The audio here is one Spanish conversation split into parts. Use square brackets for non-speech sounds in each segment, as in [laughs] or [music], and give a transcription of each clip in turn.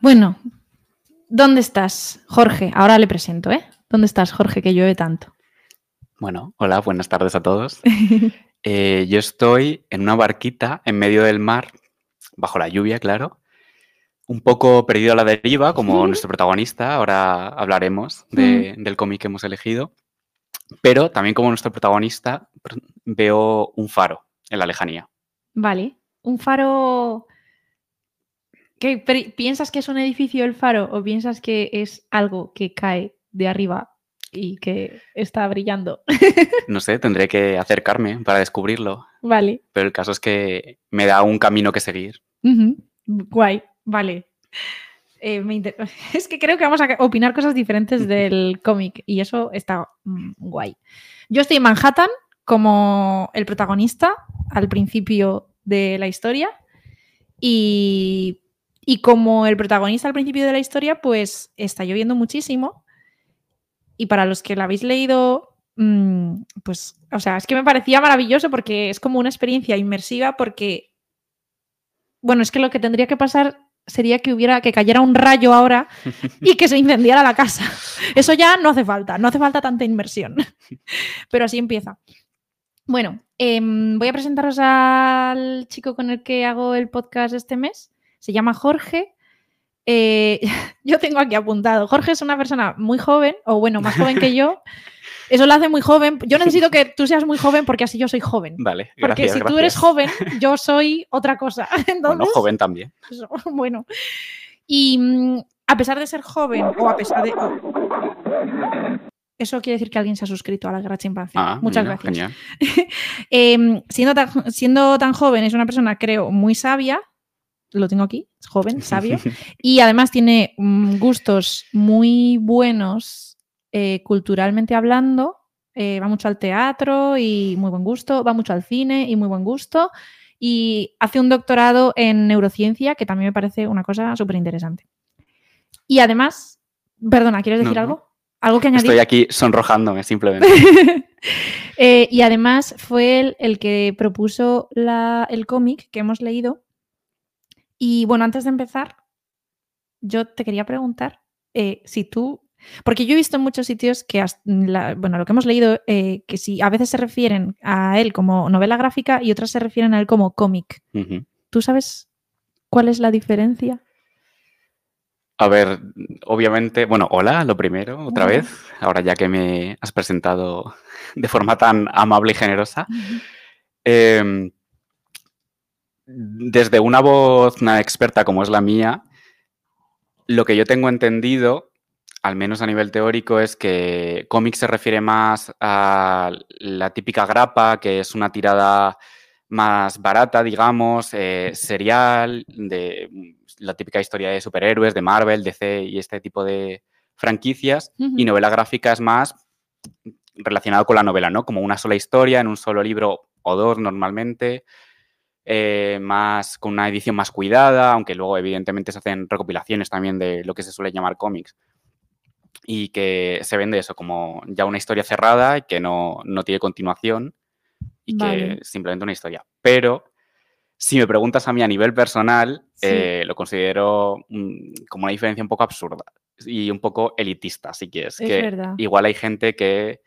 Bueno, ¿dónde estás, Jorge? Ahora le presento, ¿eh? ¿Dónde estás, Jorge, que llueve tanto? Bueno, hola, buenas tardes a todos. [laughs] Eh, yo estoy en una barquita en medio del mar, bajo la lluvia, claro, un poco perdido a la deriva, como nuestro protagonista. Ahora hablaremos Mm. del cómic que hemos elegido. Pero también como nuestro protagonista veo un faro en la lejanía. Vale. Un faro. ¿Qué, pre- ¿Piensas que es un edificio el faro o piensas que es algo que cae de arriba y que está brillando? [laughs] No sé, tendré que acercarme para descubrirlo. vale. Pero el caso es que me da un camino que seguir. Guay, vale. Eh, me inter- [laughs] Es que creo que vamos a opinar cosas diferentes [laughs] del cómic y eso está mm, guay. Yo estoy en Manhattan como el protagonista al principio de la historia y, y como el protagonista al principio de la historia pues está lloviendo muchísimo y para los que la habéis leído mm, pues o sea es que me parecía maravilloso porque es como una experiencia inmersiva porque bueno, es que lo que tendría que pasar sería que hubiera que cayera un rayo ahora [laughs] y que se incendiara la casa. Eso ya no hace falta, no hace falta tanta inmersión. [laughs] Pero así empieza. Bueno, em, voy a presentaros al chico con el que hago el podcast este mes. Se llama Jorge. Eh, [laughs] yo tengo aquí apuntado. Jorge es una persona muy joven, o bueno, más joven que yo. [laughs] Eso lo hace muy joven. Yo necesito que tú seas muy joven porque así yo soy joven. Vale, Porque gracias, si tú eres joven, [laughs] yo soy otra cosa. Entonces, Bueno, joven también. eso, bueno. Y mm, a pesar de ser joven, o a pesar de. oh. Eso quiere decir que alguien se ha suscrito a la Guerra Chimpancé. Ah, Muchas mira, gracias. siendo, tan, siendo tan joven, es una persona, creo, muy sabia. Lo tengo aquí, es joven, [laughs] sabio. Y además tiene mm, gustos muy buenos eh, culturalmente hablando. Eh, va mucho al teatro y muy buen gusto. Va mucho al cine y muy buen gusto. Y hace un doctorado en neurociencia, que también me parece una cosa súper interesante. Y además, perdona, ¿quieres decir no. algo? ¿Algo que añadir? Estoy aquí sonrojándome simplemente. [laughs] Eh, y además fue él el que propuso la- el cómic que hemos leído. Y bueno, antes de empezar, yo te quería preguntar eh, si tú, porque yo he visto en muchos sitios que, has- la- bueno, lo que hemos leído, eh, que si a veces se refieren a él como novela gráfica y otras se refieren a él como cómic. ¿Tú sabes cuál es la diferencia? A ver, obviamente, bueno, hola, lo primero, otra vez, ahora ya que me has presentado de forma tan amable y generosa. Desde una voz una experta como es la mía, lo que yo tengo entendido, al menos a nivel teórico, es que cómic se refiere más a la típica grapa, que es una tirada más barata, digamos, eh, serial, de la típica historia de superhéroes, de Marvel, DC y este tipo de franquicias. Y novela gráfica es más relacionado con la novela, ¿no? Como una sola historia en un solo libro o dos normalmente, eh, más con una edición más cuidada, aunque luego evidentemente se hacen recopilaciones también de lo que se suele llamar cómics. Y que se vende eso como ya una historia cerrada y que no, no tiene continuación y Vale. que simplemente una historia. Pero si me preguntas a mí a nivel personal, Sí. eh, lo considero mm, como una diferencia un poco absurda y un poco elitista, si quieres. Es que verdad. igual hay gente que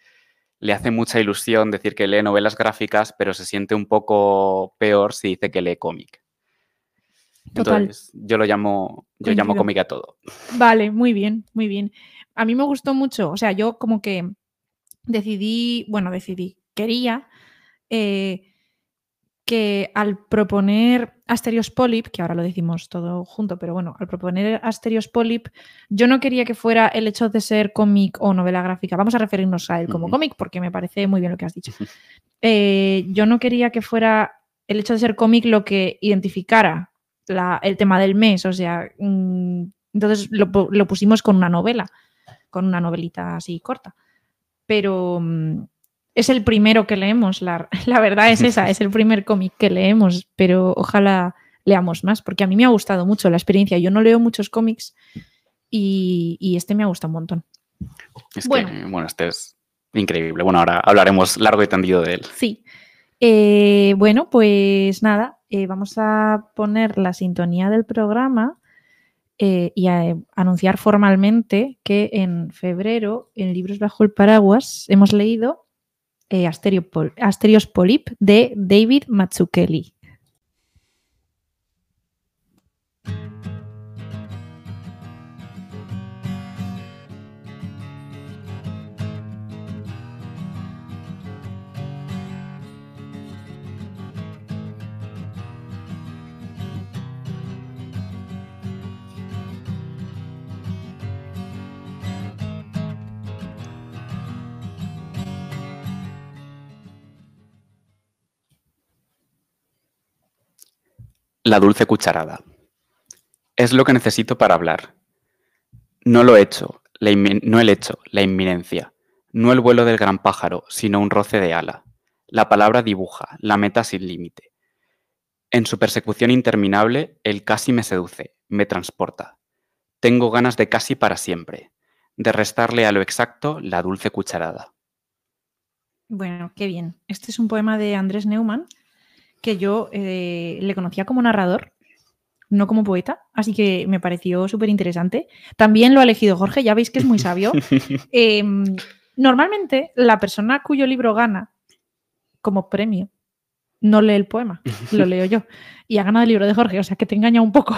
le hace mucha ilusión decir que lee novelas gráficas, pero se siente un poco peor si dice que lee cómic. Total. Entonces, yo lo llamo, yo llamo cómic a todo. Vale, muy bien, muy bien. A mí me gustó mucho, o sea, yo como que decidí, bueno, decidí, quería eh, que al proponer Asterios Polyp, que ahora lo decimos todo junto, pero bueno, al proponer Asterios Polyp, yo no quería que fuera el hecho de ser cómic o novela gráfica. Vamos a referirnos a él como cómic porque me parece muy bien lo que has dicho. [laughs] Eh, yo no quería que fuera el hecho de ser cómic lo que identificara la- el tema del mes, o sea, mm, entonces lo pusimos con una novela, con una novelita así corta. Pero mm, es el primero que leemos, la, la verdad es esa, es el primer cómic que leemos, pero ojalá leamos más, porque a mí me ha gustado mucho la experiencia. Yo no leo muchos cómics y, y este me ha gustado un montón. Es Bueno. que, bueno, este es increíble. Bueno, ahora hablaremos largo y tendido de él. Sí. Eh, bueno, pues nada, eh, vamos a poner la sintonía del programa eh, y a- anunciar formalmente que en febrero, en Libros Bajo el Paraguas, hemos leído eh, Asterios Polip de David Mazzucchelli. La dulce cucharada. Es lo que necesito para hablar. No lo he hecho, no el hecho, la inminencia. No el vuelo del gran pájaro, sino un roce de ala. La palabra dibuja, la meta sin límite. En su persecución interminable, el casi me seduce, me transporta. Tengo ganas de casi para siempre, de restarle a lo exacto la dulce cucharada. Bueno, qué bien. Este es un poema de Andrés Neumann que yo eh, le conocía como narrador, no como poeta, así que me pareció súper interesante. También lo ha elegido Jorge, ya veis que es muy sabio. [laughs] Eh, normalmente, la persona cuyo libro gana como premio no lee el poema, lo leo yo. Y ha ganado el libro de Jorge, o sea que te engaña un poco.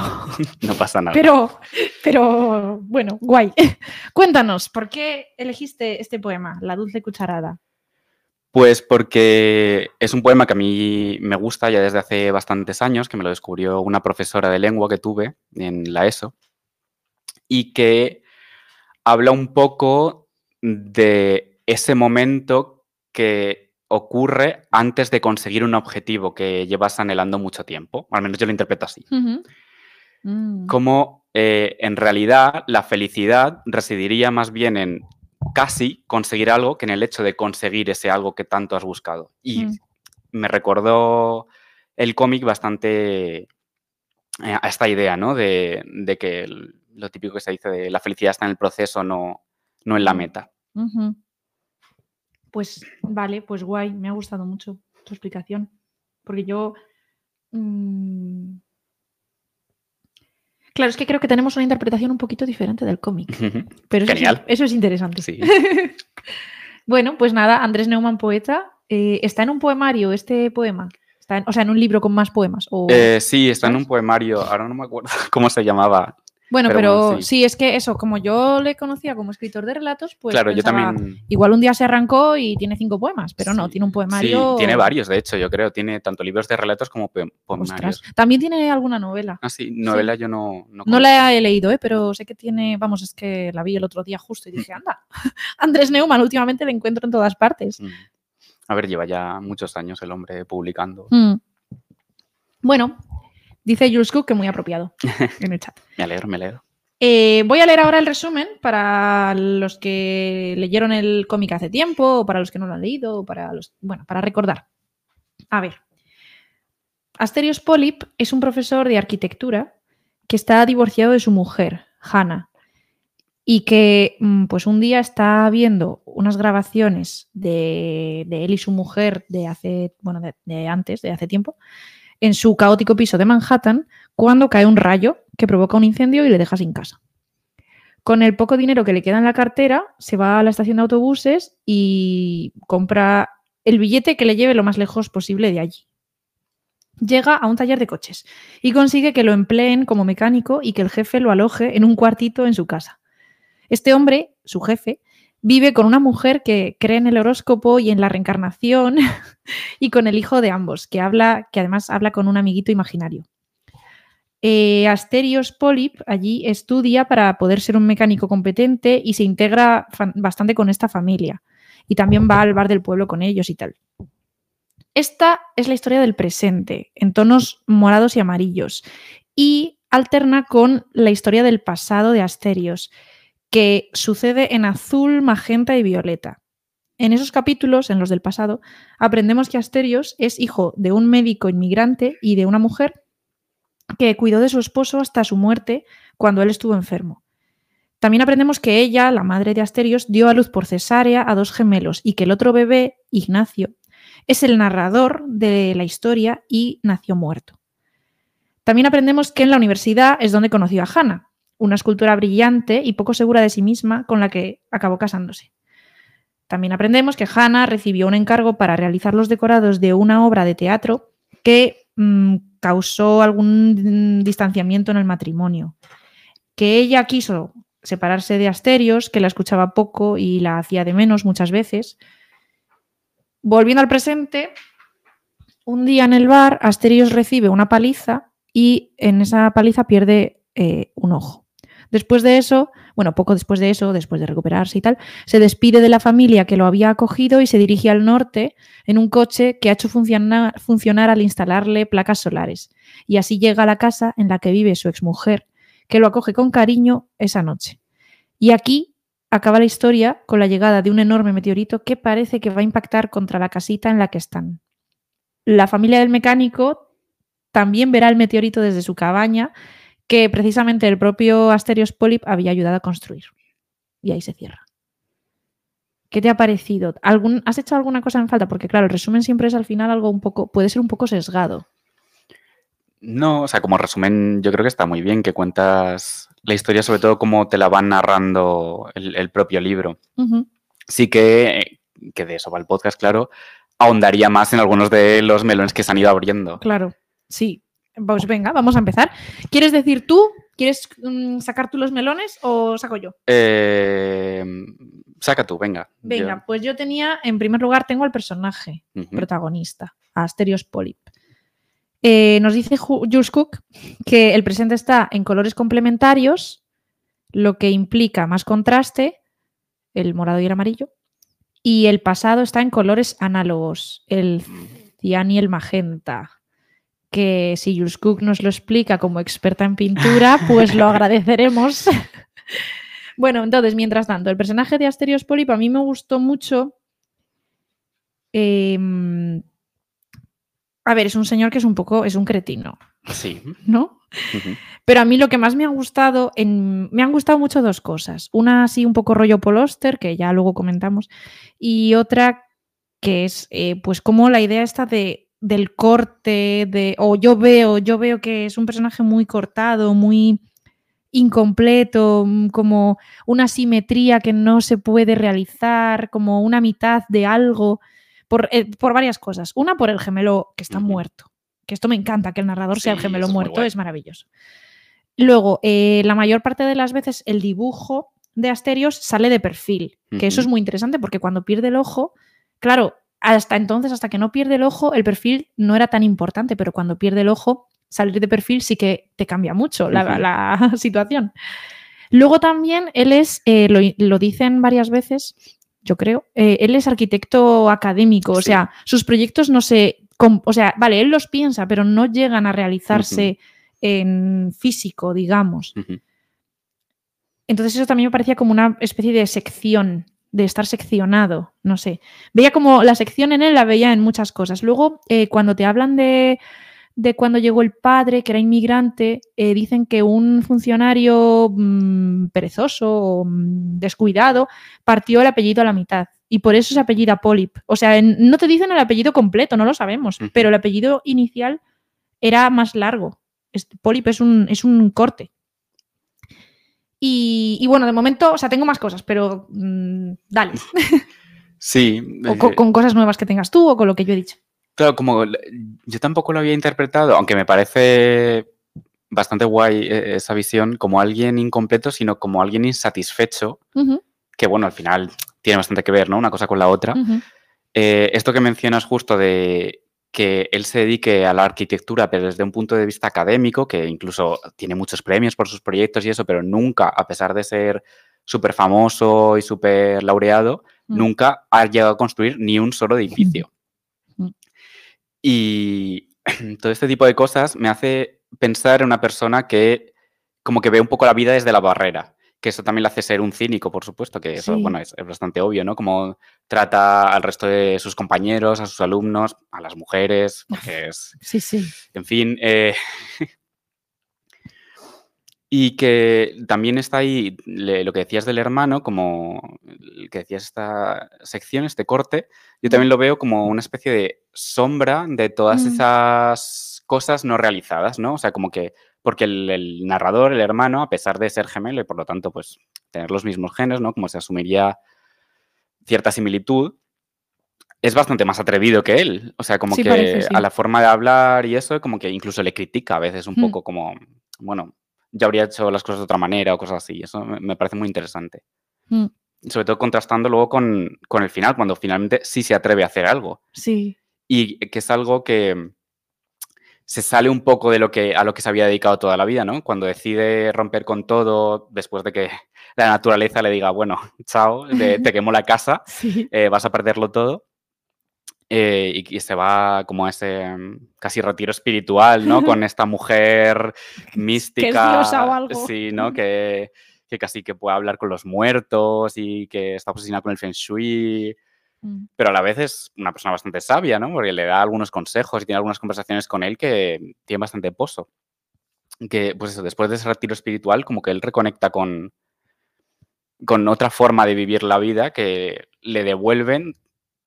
No pasa nada. Pero, pero bueno, guay. [laughs] Cuéntanos, ¿por qué elegiste este poema, La dulce cucharada? Pues porque es un poema que a mí me gusta ya desde hace bastantes años, que me lo descubrió una profesora de lengua que tuve en la ESO, y que habla un poco de ese momento que ocurre antes de conseguir un objetivo que llevas anhelando mucho tiempo. Al menos yo lo interpreto así. Mm. Como eh, en realidad la felicidad residiría más bien en casi conseguir algo que en el hecho de conseguir ese algo que tanto has buscado. Y Mm. me recordó el cómic bastante eh, a esta idea, ¿no? De, de que el- lo típico que se dice de la felicidad está en el proceso, no, no en la Mm. meta. Pues vale, pues guay, me ha gustado mucho tu explicación. Porque yo. mm, Claro, es que creo que tenemos una interpretación un poquito diferente del cómic. Pero eso, es- Genial. eso es interesante. Sí. [laughs] Bueno, pues nada, Andrés Neumann, poeta, eh, está en un poemario este poema. Está en- o sea, en un libro con más poemas. o- Eh, sí, está en un poemario, ahora no me acuerdo [laughs] cómo se llamaba. Bueno, pero pero, bueno, sí. sí. es que eso, como yo le conocía como escritor de relatos, pues claro, yo también... igual un día se arrancó y tiene cinco poemas, pero no, Sí, tiene un Sí, poemario. tiene varios, de hecho, yo creo. Tiene tanto libros de relatos como poem- Ostras, poemarios. también tiene alguna novela. Ah, sí, novela yo no... No, la he leído, ¿eh? pero sé que tiene, vamos, es que la vi el otro día justo y dije, anda, [laughs] Andrés Neumann últimamente le encuentro en todas partes. Mm. A ver, lleva ya muchos años el hombre publicando. Mm. Bueno, dice Jules Cook que muy apropiado [laughs] en el chat. Me alegro, me alegro. Eh, voy a leer ahora el resumen para los que leyeron el cómic hace tiempo, o para los que no lo han leído, o para los. Bueno, para recordar. A ver. Asterios Polip es un profesor de arquitectura que está divorciado de su mujer, Hannah, y que mm, pues un día está viendo unas grabaciones de, de él y su mujer de hace, bueno, de, de antes, de hace tiempo, en su caótico piso de Manhattan, cuando cae un rayo que provoca un incendio y le deja sin casa. Con el poco dinero que le queda en la cartera, se va a la estación de autobuses y compra el billete que le lleve lo más lejos posible de allí. Llega a un taller de coches y consigue que lo empleen como mecánico y que el jefe lo aloje en un cuartito en su casa. Este hombre, su jefe, vive con una mujer que cree en el horóscopo y en la reencarnación [laughs] y con el hijo de ambos, que habla, que además habla con un amiguito imaginario. Eh, Asterios Polip allí estudia para poder ser un mecánico competente y se integra bastante con esta familia. Y también va al bar del pueblo con ellos y tal. Esta es la historia del presente, en tonos morados y amarillos, y alterna con la historia del pasado de Asterios, que sucede en azul, magenta y violeta. En esos capítulos, en los del pasado, aprendemos que Asterios es hijo de un médico inmigrante y de una mujer que cuidó de su esposo hasta su muerte cuando él estuvo enfermo. También aprendemos que ella, la madre de Asterios, dio a luz por cesárea a dos gemelos y que el otro bebé, Ignacio, es el narrador de la historia y nació muerto. También aprendemos que en la universidad es donde conoció a Hannah, una escultura brillante y poco segura de sí misma con la que acabó casándose. También aprendemos que Hannah recibió un encargo para realizar los decorados de una obra de teatro que mm, causó algún distanciamiento en el matrimonio, que ella quiso separarse de Asterios, que la escuchaba poco y la hacía de menos muchas veces. Volviendo al presente, un día en el bar, Asterios recibe una paliza y en esa paliza pierde eh, un ojo. Después de eso, bueno, poco después de eso, después de recuperarse y tal, se despide de la familia que lo había acogido y se dirige al norte en un coche que ha hecho funcionar, al instalarle placas solares. Y así llega a la casa en la que vive su exmujer, que lo acoge con cariño esa noche. Y aquí acaba la historia con la llegada de un enorme meteorito que parece que va a impactar contra la casita en la que están. La familia del mecánico también verá el meteorito desde su cabaña que precisamente el propio Asterios Polyp había ayudado a construir. Y ahí se cierra. ¿Qué te ha parecido? ¿Algún, ¿Has hecho alguna cosa en falta? Porque claro, el resumen siempre es al final algo un poco, puede ser un poco sesgado. No, o sea, como resumen, yo creo que está muy bien que cuentas la historia, sobre todo como te la van narrando el, propio libro. Sí que, que de eso va el podcast, claro, ahondaría más en algunos de los melones que se han ido abriendo. Claro, sí. Pues venga, vamos a empezar. ¿Quieres decir tú? ¿Quieres mm, sacar tú los melones o saco yo? Eh, saca tú, venga. Venga, pues yo tenía, en primer lugar, tengo al personaje protagonista, a Asterios Polyp. Eh, nos dice Jules Cook que el presente está en colores complementarios, lo que implica más contraste, el morado y el amarillo, y el pasado está en colores análogos, el cian y el magenta que si Jules Cook nos lo explica como experta en pintura, pues lo [laughs] agradeceremos. [laughs] bueno, entonces, mientras tanto, el personaje de Asterios Polyp a mí me gustó mucho. Em, a ver, es un señor que es un poco, es un cretino. Sí. ¿No? Pero a mí lo que más me ha gustado, me han gustado mucho dos cosas. Una así un poco rollo poloster, que ya luego comentamos, y otra que es eh, pues como la idea esta de del corte, de, o yo veo, yo veo que es un personaje muy cortado, muy incompleto, mm, como una simetría que no se puede realizar, como una mitad de algo, por, eh, varias cosas. Una, por el gemelo que está muerto, que esto me encanta, que el narrador sea el gemelo muerto, es maravilloso. Luego, eh, la mayor parte de las veces el dibujo de Asterios sale de perfil, que eso es muy interesante porque cuando pierde el ojo, claro, hasta entonces, hasta que no pierde el ojo, el perfil no era tan importante, pero cuando pierde el ojo, salir de perfil sí que te cambia mucho la, [laughs] situación. Luego también él es, eh, lo, dicen varias veces, yo creo, eh, él es arquitecto académico, o sea, sus proyectos no se, o sea, vale, él los piensa, pero no llegan a realizarse en físico, digamos. Entonces eso también me parecía como una especie de sección de estar seccionado, no sé. Veía como la sección en él la veía en muchas cosas. Luego, eh, cuando te hablan de, de, cuando llegó el padre, que era inmigrante, eh, dicen que un funcionario mm, perezoso o mm, descuidado partió el apellido a la mitad. Y por eso se apellida Polip. O sea, no te dicen el apellido completo, no lo sabemos, pero el apellido inicial era más largo. Polip es un, es un corte. Y, bueno, de momento, o sea, tengo más cosas, pero mm, dale. [laughs] Sí. o eh, con, cosas nuevas que tengas tú o con lo que yo he dicho. Claro, como yo tampoco lo había interpretado, aunque me parece bastante guay eh, esa visión, como alguien incompleto, sino como alguien insatisfecho, que bueno, al final tiene bastante que ver, ¿no? Una cosa con la otra. Eh, esto que mencionas justo de que él se dedique a la arquitectura, pero desde un punto de vista académico, que incluso tiene muchos premios por sus proyectos y eso, pero nunca, a pesar de ser súper famoso y súper laureado, mm. nunca ha llegado a construir ni un solo [laughs] edificio. Mm. Y [clears throat] todo este tipo de cosas me hace pensar en una persona que como que ve un poco la vida desde la barrera que eso también le hace ser un cínico, por supuesto, que eso, bueno, es, bastante obvio, ¿no? Como trata al resto de sus compañeros, a sus alumnos, a las mujeres, es... Sí, sí. En fin, eh, [laughs] y que también está ahí lo que decías del hermano, como el que decías esta sección, este corte, yo también lo veo como una especie de sombra de todas esas cosas no realizadas, ¿no? O sea, como que porque el, el narrador, el hermano, a pesar de ser gemelo y por lo tanto, pues, tener los mismos genes, ¿no? Como se asumiría cierta similitud, es bastante más atrevido que él. O sea, como Sí, que parece, sí. a la forma de hablar y eso, como que incluso le critica a veces un Mm. poco como, bueno, ya habría hecho las cosas de otra manera o cosas así. Eso me, me parece muy interesante. Mm, Sobre todo contrastando luego con, con el final, cuando finalmente sí se atreve a hacer algo. Sí, Y que es algo que se sale un poco de lo que a lo que se había dedicado toda la vida, ¿no? Cuando decide romper con todo después de que [laughs] la naturaleza le diga, bueno, [laughs] chao, te, te quemó la casa, [laughs] sí. eh, vas a perderlo todo. eh, y, y se va como a ese mm, casi retiro espiritual, ¿no? Con esta mujer mística. diosa o algo. Sí, ¿no? Que, que casi que puede hablar con los muertos y que está obsesionada con el feng shui Mm, pero a la vez es una persona bastante sabia, ¿no? Porque le da algunos consejos y tiene algunas conversaciones con él que tienen bastante pozo. Que, pues eso, después de ese retiro espiritual, como que él reconecta con, con otra forma de vivir la vida que le devuelven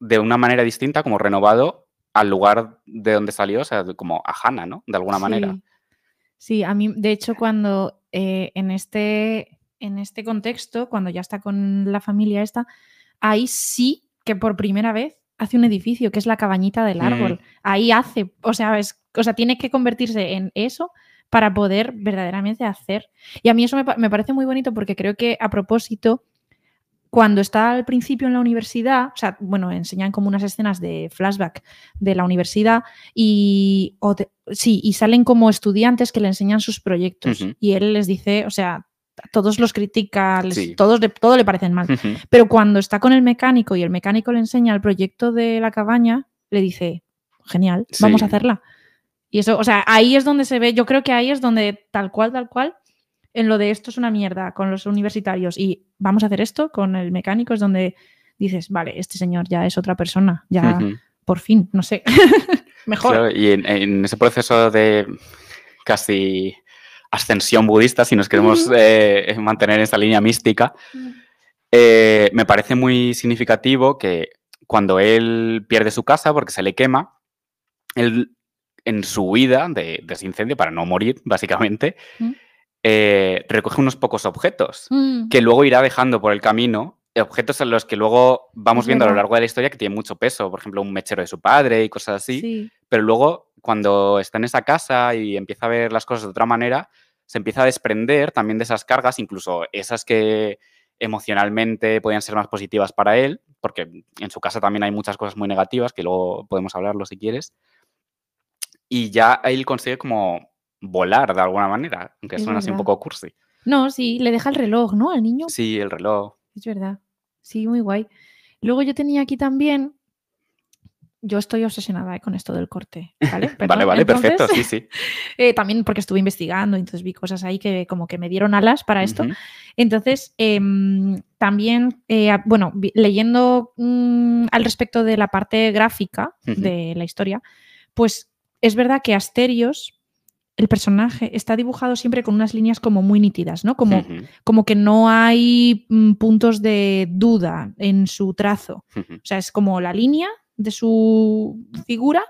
de una manera distinta, como renovado, al lugar de donde salió, o sea, como a Hannah, ¿no? De alguna manera. Sí. Sí, a mí, de hecho, cuando eh, en, este, en este contexto, cuando ya está con la familia esta, ahí sí que por primera vez hace un edificio, que es la cabañita del Mm. árbol. Ahí hace, o sea, es, o sea, tiene que convertirse en eso para poder verdaderamente hacer. Y a mí eso me, me parece muy bonito porque creo que a propósito, cuando está al principio en la universidad, o sea, bueno, enseñan como unas escenas de flashback de la universidad y, o de- sí, y salen como estudiantes que le enseñan sus proyectos. Y él les dice, o sea, todos los critica, les- Sí. todos le, todo le parecen mal. Pero cuando está con el mecánico y el mecánico le enseña el proyecto de la cabaña, le dice, genial, vamos a hacerla. Y eso, o sea, ahí es donde se ve, yo creo que ahí es donde tal cual, tal cual, en lo de esto es una mierda con los universitarios y vamos a hacer esto con el mecánico es donde dices, vale, este señor ya es otra persona, ya por fin, no sé, [laughs] mejor. Claro, y en, en ese proceso de casi ascensión budista, si nos queremos eh, mantener en esa línea mística, eh, me parece muy significativo que cuando él pierde su casa porque se le quema, él en su huida de, de ese incendio, para no morir, básicamente, eh, recoge unos pocos objetos Mm, que luego irá dejando por el camino, objetos en los que luego vamos viendo a lo largo de la historia que tienen mucho peso, por ejemplo, un mechero de su padre y cosas así, sí. pero luego cuando está en esa casa y empieza a ver las cosas de otra manera, se empieza a desprender también de esas cargas, incluso esas que emocionalmente podían ser más positivas para él, porque en su casa también hay muchas cosas muy negativas, que luego podemos hablarlo si quieres, y ya él consigue como volar de alguna manera, aunque Es suena así un poco cursi. No, sí, le deja el reloj, ¿no? Al niño. Sí, el reloj. Es verdad. Sí, muy guay. Luego yo tenía aquí también. Yo estoy obsesionada eh, con esto del corte. ¿Vale? [laughs] vale, perfecto, sí, sí. [laughs] eh, también porque estuve investigando, entonces vi cosas ahí que como que me dieron alas para esto. Entonces, em, también, eh, bueno, leyendo mm, al respecto de la parte gráfica de la historia, pues es verdad que Asterios, el personaje, está dibujado siempre con unas líneas como muy nítidas, ¿no? Como, como que no hay mm, puntos de duda en su trazo. O sea, es como la línea de su figura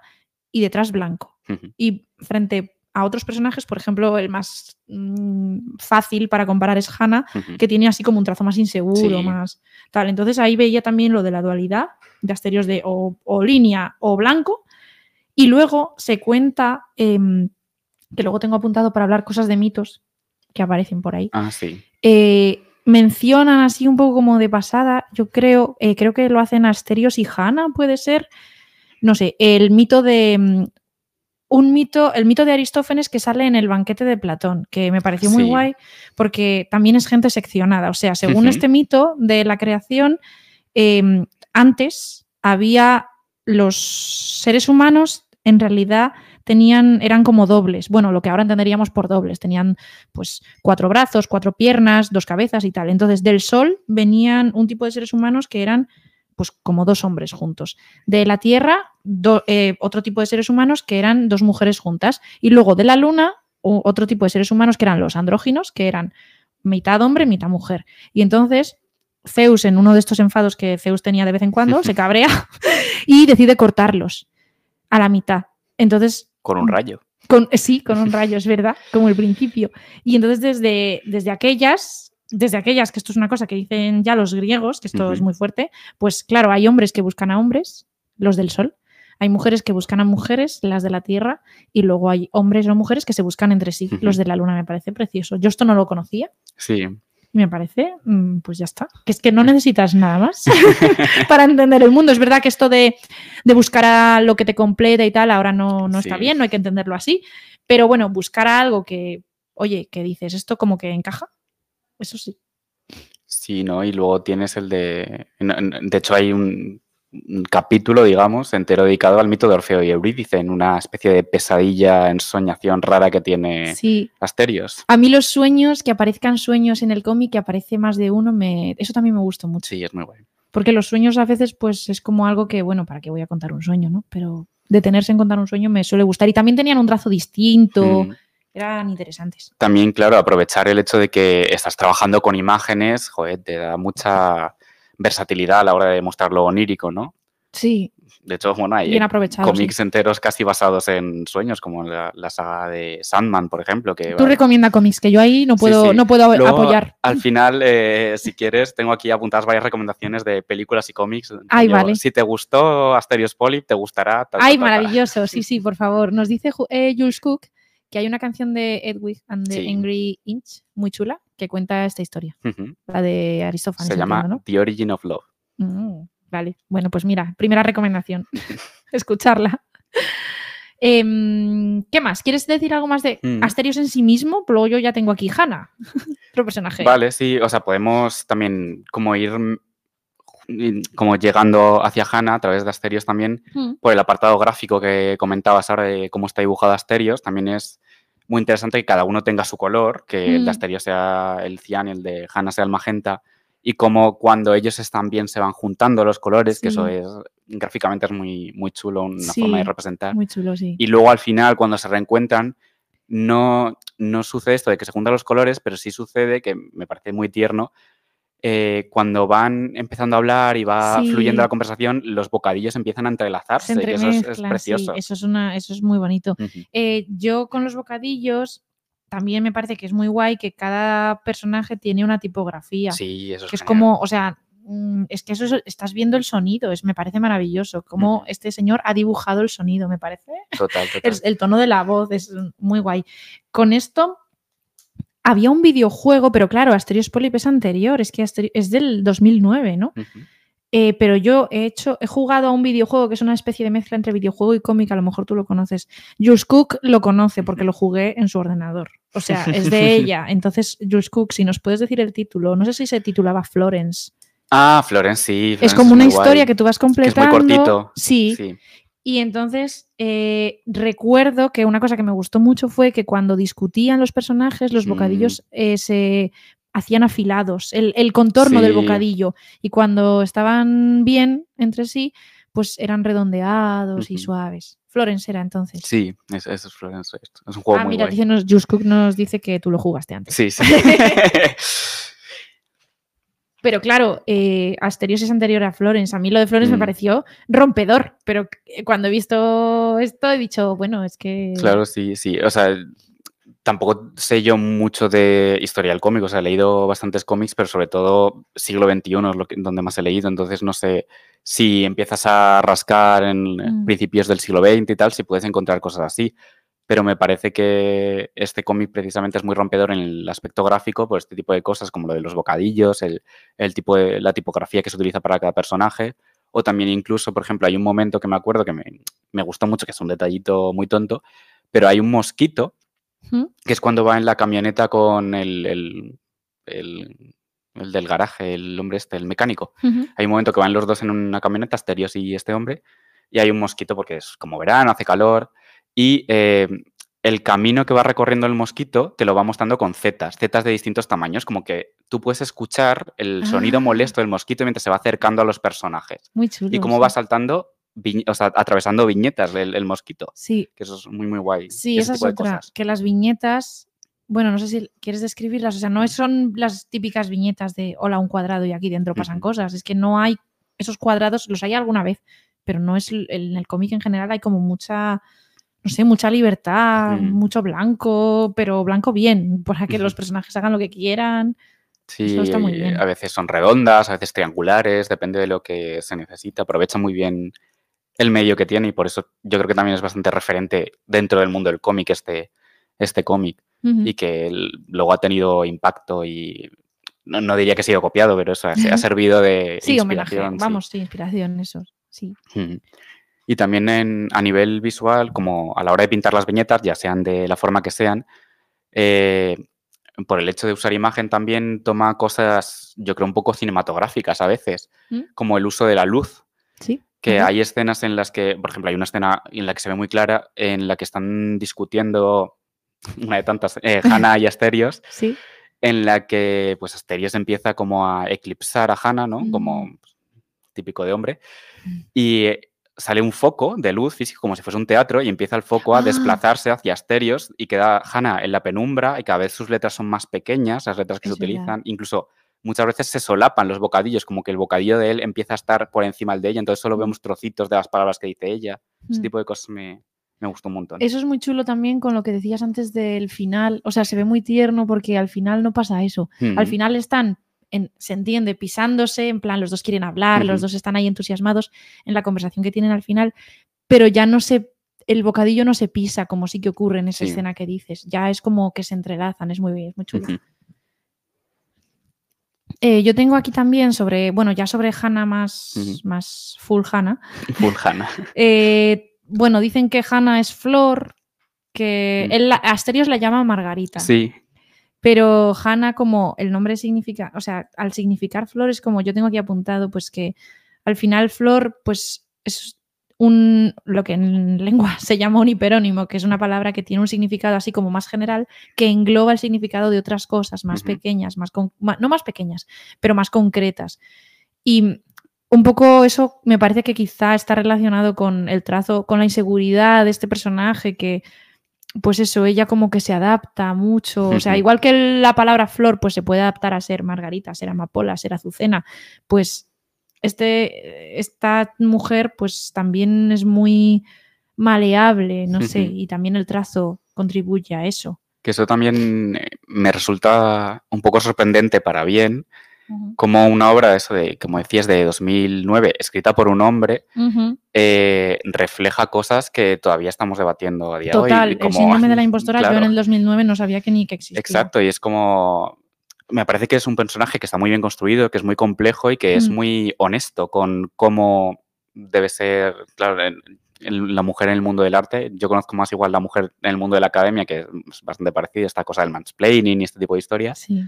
y detrás blanco. Y frente a otros personajes, por ejemplo, el más mm, fácil para comparar es Hannah, que tiene así como un trazo más inseguro, Sí. más tal. Entonces ahí veía también lo de la dualidad de asterios de o, o línea o blanco. Y luego se cuenta, em, que luego tengo apuntado para hablar cosas de mitos que aparecen por ahí. Ah, sí. Eh, mencionan así un poco como de pasada, yo creo, eh, creo que lo hacen Asterios y Hanna, puede ser, no sé, el mito de mm, un mito, el mito de Aristófanes que sale en el banquete de Platón, que me pareció muy Sí. guay porque también es gente seccionada, o sea, según este mito de la creación, eh, antes había los seres humanos en realidad tenían, eran como dobles. Bueno, lo que ahora entenderíamos por dobles. Tenían pues cuatro brazos, cuatro piernas, dos cabezas y tal. Entonces, del Sol venían un tipo de seres humanos que eran pues como dos hombres juntos. De la Tierra, do- eh, otro tipo de seres humanos que eran dos mujeres juntas. Y luego de la Luna, otro tipo de seres humanos que eran los andróginos, que eran mitad hombre, mitad mujer. Y entonces Zeus, en uno de estos enfados que Zeus tenía de vez en cuando, [laughs] se cabrea [laughs] y decide cortarlos a la mitad. Entonces, Con un rayo. Con, sí, con un [laughs] rayo, es verdad, como el principio. Y entonces desde, desde aquellas, desde aquellas, que esto es una cosa que dicen ya los griegos, que esto es muy fuerte, pues claro, hay hombres que buscan a hombres, los del sol. Hay mujeres que buscan a mujeres, las de la tierra, y luego hay hombres o mujeres que se buscan entre sí, los de la luna. Me parece precioso. Yo esto no lo conocía Sí. Y me parece, mm, pues ya está. Que es que no necesitas nada más [laughs] para entender el mundo. Es verdad que esto de, de buscar a lo que te completa y tal, ahora no, no está bien, no hay que entenderlo así. Pero bueno, buscar a algo que, oye, que dices, esto como que encaja, eso sí. Sí, ¿no? Y luego tienes el de... De hecho, hay un, un capítulo, digamos, entero dedicado al mito de Orfeo y Eurídice, en una especie de pesadilla, ensoñación rara que tiene Sí. Asterios. A mí los sueños, que aparezcan sueños en el cómic, que aparece más de uno, me... eso también me gusta mucho. Sí, es muy guay. Porque los sueños a veces, pues es como algo que, bueno, ¿para qué voy a contar un sueño, no? Pero detenerse en contar un sueño me suele gustar. Y también tenían un trazo distinto, Mm. eran interesantes. También, claro, aprovechar el hecho de que estás trabajando con imágenes, joder, te da mucha versatilidad a la hora de mostrar lo onírico, ¿no? Sí, De hecho, bueno, hay bien sí. cómics enteros casi basados en sueños, como la, la saga de Sandman, por ejemplo. Que Tú va- recomienda cómics, que yo ahí no puedo, sí. no puedo Luego, apoyar. Al final, eh, si quieres, tengo aquí apuntadas varias recomendaciones de películas y cómics. Ay, Yo, vale. Si te gustó Asterios Polyp, te gustará. ta, ta, Ay, maravilloso, sí, sí, por favor. Nos dice eh, Jules Cook que hay una canción de Edwig and the. Angry Inch, muy chula, que cuenta esta historia, la de Aristófanes. Se llama entiendo, ¿no? The Origin of Love. Mm, vale, bueno, pues mira, primera recomendación, [laughs] escucharla. Em, ¿Qué más? ¿Quieres decir algo más de Mm. Asterios en sí mismo? Luego yo ya tengo aquí Hannah, [laughs] otro personaje. Vale, sí, o sea, podemos también como ir mm, como llegando hacia Hannah a través de Asterios también Mm, por el apartado gráfico que comentabas ahora de cómo está dibujado Asterios, también es muy interesante que cada uno tenga su color, que el Mm. de Asterios sea el cian y el de Hannah sea el magenta, y cómo cuando ellos están bien se van juntando los colores, que eso es gráficamente es muy, muy chulo, una Sí, forma de representar. Muy chulo, sí. Y luego al final, cuando se reencuentran, no, no sucede esto de que se juntan los colores, pero sí sucede, que me parece muy tierno, eh, cuando van empezando a hablar y va Sí. fluyendo la conversación, los bocadillos empiezan a Se entrelazarse. y eso es- es, entremezclan, sí, precioso. eso es, una, eso es muy bonito. Eh, yo con los bocadillos también me parece que es muy guay que cada personaje tiene una tipografía. Sí, eso es que es como, o sea, mm, es que eso es- estás viendo el sonido, es, me parece maravilloso. Cómo este señor ha dibujado el sonido, me parece. Total, [laughs] total. El, el tono de la voz es muy guay. Con esto había un videojuego, pero claro, Asterios Polyp es anterior, es que Asteri- es del 2009, ¿no? Eh, pero yo he hecho, he jugado a un videojuego que es una especie de mezcla entre videojuego y cómic, a lo mejor tú lo conoces. Jules Cook lo conoce porque lo jugué en su ordenador. O sea, es de [laughs] ella. Entonces, Jules Cook, si nos puedes decir el título, no sé si se titulaba Florence. Ah, Florence, sí. es como una guay. historia que tú vas que es muy completando. cortito. Sí. Sí. Y entonces eh, recuerdo que una cosa que me gustó mucho fue que cuando discutían los personajes, los Mm. bocadillos eh, se hacían afilados, el, el contorno del bocadillo. Y cuando estaban bien entre sí, pues eran redondeados y suaves. Florence era entonces. Sí, es- eso es Florence. Es un juego ah, muy mira, guay. dice nos- Cook nos dice que tú lo jugaste antes. Sí, sí. [laughs] [laughs] Pero claro, eh, Asterios es anterior a Florence. A mí lo de Florence me Mm. pareció rompedor, pero cuando he visto esto he dicho, bueno, es que... Claro, sí, sí. O sea, tampoco sé yo mucho de historia del cómic. O sea, he leído bastantes cómics, pero sobre todo siglo XXI es lo que, donde más he leído. Entonces no sé si empiezas a rascar en Mm. principios del siglo XX y tal, si puedes encontrar cosas así. Pero me parece que este cómic precisamente es muy rompedor en el aspecto gráfico por este tipo de cosas, como lo de los bocadillos, el, el tipo de la tipografía que se utiliza para cada personaje. O también incluso, por ejemplo, hay un momento que me acuerdo que me, me gustó mucho, que es un detallito muy tonto, pero hay un mosquito ¿Mm? que es cuando va en la camioneta con el, el- el- el del garaje, el hombre este, el mecánico. Hay un momento que van los dos en una camioneta, Asterios y este hombre, y hay un mosquito porque es como verano, hace calor, y eh, el camino que va recorriendo el mosquito te lo va mostrando con zetas, zetas de distintos tamaños, como que tú puedes escuchar el sonido Ah. molesto del mosquito mientras se va acercando a los personajes. Muy chulo. Y cómo sí. va saltando, o sea, atravesando viñetas el, el mosquito, Sí, que eso es muy, muy guay. sí, esa es otra. cosas. Que las viñetas, bueno, no sé si quieres describirlas, o sea, no son las típicas viñetas de hola, un cuadrado y aquí dentro pasan cosas. Es que no hay esos cuadrados, los hay alguna vez, pero no es en el cómic en general, hay como mucha no sé, mucha libertad, Mm. mucho blanco, pero blanco bien, para que los personajes hagan lo que quieran. Sí, está muy bien. a veces son redondas, a veces triangulares, depende de lo que se necesita. Aprovecha muy bien el medio que tiene y por eso yo creo que también es bastante referente dentro del mundo del cómic este, este cómic y que luego ha tenido impacto y no, no diría que ha sido copiado, pero eso ha, ha servido de Sí, homenaje, inspiración. sí. vamos, sí, inspiración, eso, sí. Y también en- a nivel visual, como a la hora de pintar las viñetas, ya sean de la forma que sean, eh, por el hecho de usar imagen también toma cosas, yo creo, un poco cinematográficas a veces, ¿Mm? como el uso de la luz, Sí. que hay escenas en las que, por ejemplo, hay una escena en la que se ve muy clara, en la que están discutiendo, una de tantas, eh, [laughs] Hannah y Asterios, Sí. en la que pues Asterios empieza como a eclipsar a Hannah, ¿no? Mm. Como típico de hombre. Mm. Y sale un foco de luz físico como si fuese un teatro y empieza el foco a Ah. desplazarse hacia Asterios y queda Hannah en la penumbra y cada vez sus letras son más pequeñas, las letras que Es se verdad. utilizan, incluso muchas veces se solapan los bocadillos, como que el bocadillo de él empieza a estar por encima del de ella, entonces solo Mm. vemos trocitos de las palabras que dice ella. Ese Mm. tipo de cosas me, me gustó un montón. Eso es muy chulo también con lo que decías antes del final. O sea, se ve muy tierno porque al final no pasa eso. Al Ujú. final están, en- se entiende, pisándose, en plan, los dos quieren hablar, los dos están ahí entusiasmados en la conversación que tienen al final, pero ya no se, el bocadillo no se pisa como sí que ocurre en esa Sí. escena que dices. Ya es como que se entrelazan, es muy, es muy chulo. Eh, yo tengo aquí también sobre, bueno, ya sobre Hannah más, más full Hannah. Full Hannah. [laughs] Eh, bueno, dicen que Hannah es flor, que él, la- Asterios la llama Margarita. Sí, Pero Hannah, como el nombre significa, o sea, al significar flor es como yo tengo aquí apuntado, pues que al final flor, pues es un, lo que en lengua [laughs] se llama un hiperónimo, que es una palabra que tiene un significado así como más general, que engloba el significado de otras cosas más Ujú. pequeñas, más con- ma- no más pequeñas, pero más concretas. Y un poco eso me parece que quizá está relacionado con el trazo, con la inseguridad de este personaje que pues eso, ella como que se adapta mucho, o sea, igual que la palabra flor pues se puede adaptar a ser margarita, a ser amapola, a ser azucena, pues este, esta mujer pues también es muy maleable, no sé, y también el trazo contribuye a eso. que eso también eh, me resulta un poco sorprendente para bien, como una obra, eso de, como decías, de 2009, escrita por un hombre, eh, refleja cosas que todavía estamos debatiendo a día de hoy. Total, el síndrome de la [laughs] impostora yo en el 2009 no sabía que ni que existía. Exacto, y es como... Me parece que es un personaje que está muy bien construido, que es muy complejo y que es muy honesto con cómo debe ser, claro, en- en la mujer en el mundo del arte. Yo conozco más igual la mujer en el mundo de la academia, que es bastante parecida, esta cosa del mansplaining y este tipo de historias. Sí.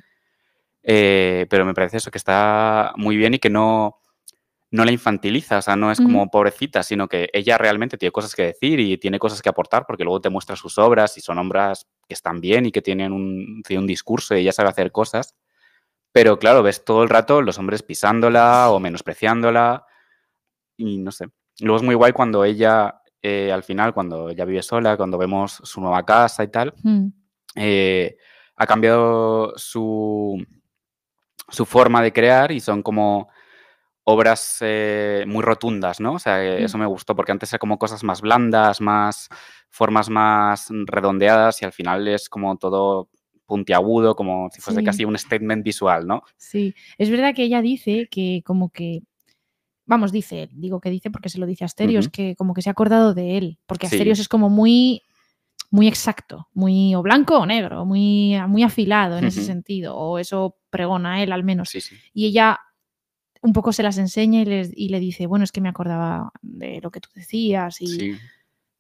Eh, pero me parece eso que está muy bien y que no, no la infantiliza, o sea, no es como pobrecita, sino que ella realmente tiene cosas que decir y tiene cosas que aportar, porque luego te muestra sus obras y son obras que están bien y que tienen un, tienen un discurso y ella sabe hacer cosas. Pero claro, ves todo el rato los hombres pisándola o menospreciándola y no sé. Luego es muy guay cuando ella, eh, al final, cuando ella vive sola, cuando vemos su nueva casa y tal, eh, ha cambiado su, su forma de crear y son como obras eh, muy rotundas, ¿no? O sea, Mm. eso me gustó porque antes era como cosas más blandas, más formas más redondeadas y al final es como todo puntiagudo, como si fuese Sí. casi un statement visual, ¿no? Sí, es verdad que ella dice que como que, vamos, dice, digo que dice porque se lo dice a Asterios, que como que se ha acordado de él, porque Sí. Asterios es como muy, muy exacto, muy o blanco o negro, muy, muy afilado en ese sentido, o eso pregona él al menos. Sí, sí. Y ella un poco se las enseña y, les- y le dice, bueno, es que me acordaba de lo que tú decías y Sí.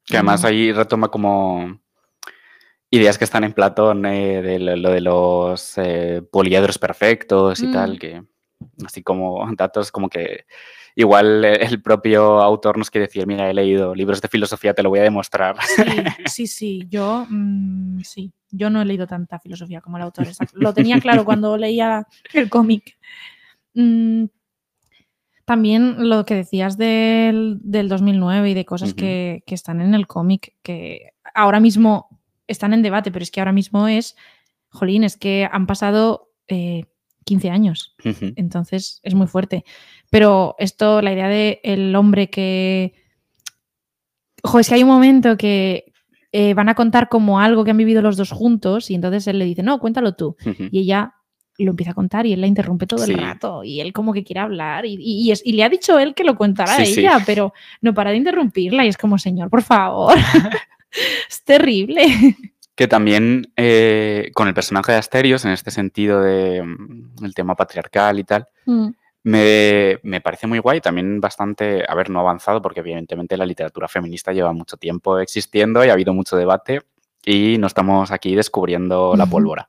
Que además Mm. ahí retoma como ideas que están en Platón, eh, de lo, lo de los eh, poliedros perfectos y Mm. tal, que así como datos como que igual eh, el propio autor nos quiere decir, mira, he leído libros de filosofía, te lo voy a demostrar. Sí, sí, sí, yo mm, sí, yo no he leído tanta filosofía como el autor. exacto. Lo tenía claro cuando [laughs] leía el cómic. Mm, también lo que decías del, del 2009 y de cosas que, que están en el cómic, que ahora mismo están en debate, pero es que ahora mismo es, jolín, es que han pasado eh, 15 años. Entonces es muy fuerte. Pero esto, la idea de el hombre que. Ojo, es que hay un momento que eh, van a contar como algo que han vivido los dos juntos y entonces él le dice, no, cuéntalo tú. Y ella lo empieza a contar y él la interrumpe todo Sí. el rato y él como que quiere hablar y, y- y es- y le ha dicho él que lo contará Sí, sí. ella, pero no para de interrumpirla y es como, señor, por favor. [laughs] es terrible. [laughs] Que también eh, con el personaje de Asterios, en este sentido de mm, el tema patriarcal y tal, me, me parece muy guay, también bastante, a ver, no avanzado, porque evidentemente la literatura feminista lleva mucho tiempo existiendo y ha habido mucho debate y no estamos aquí descubriendo la pólvora.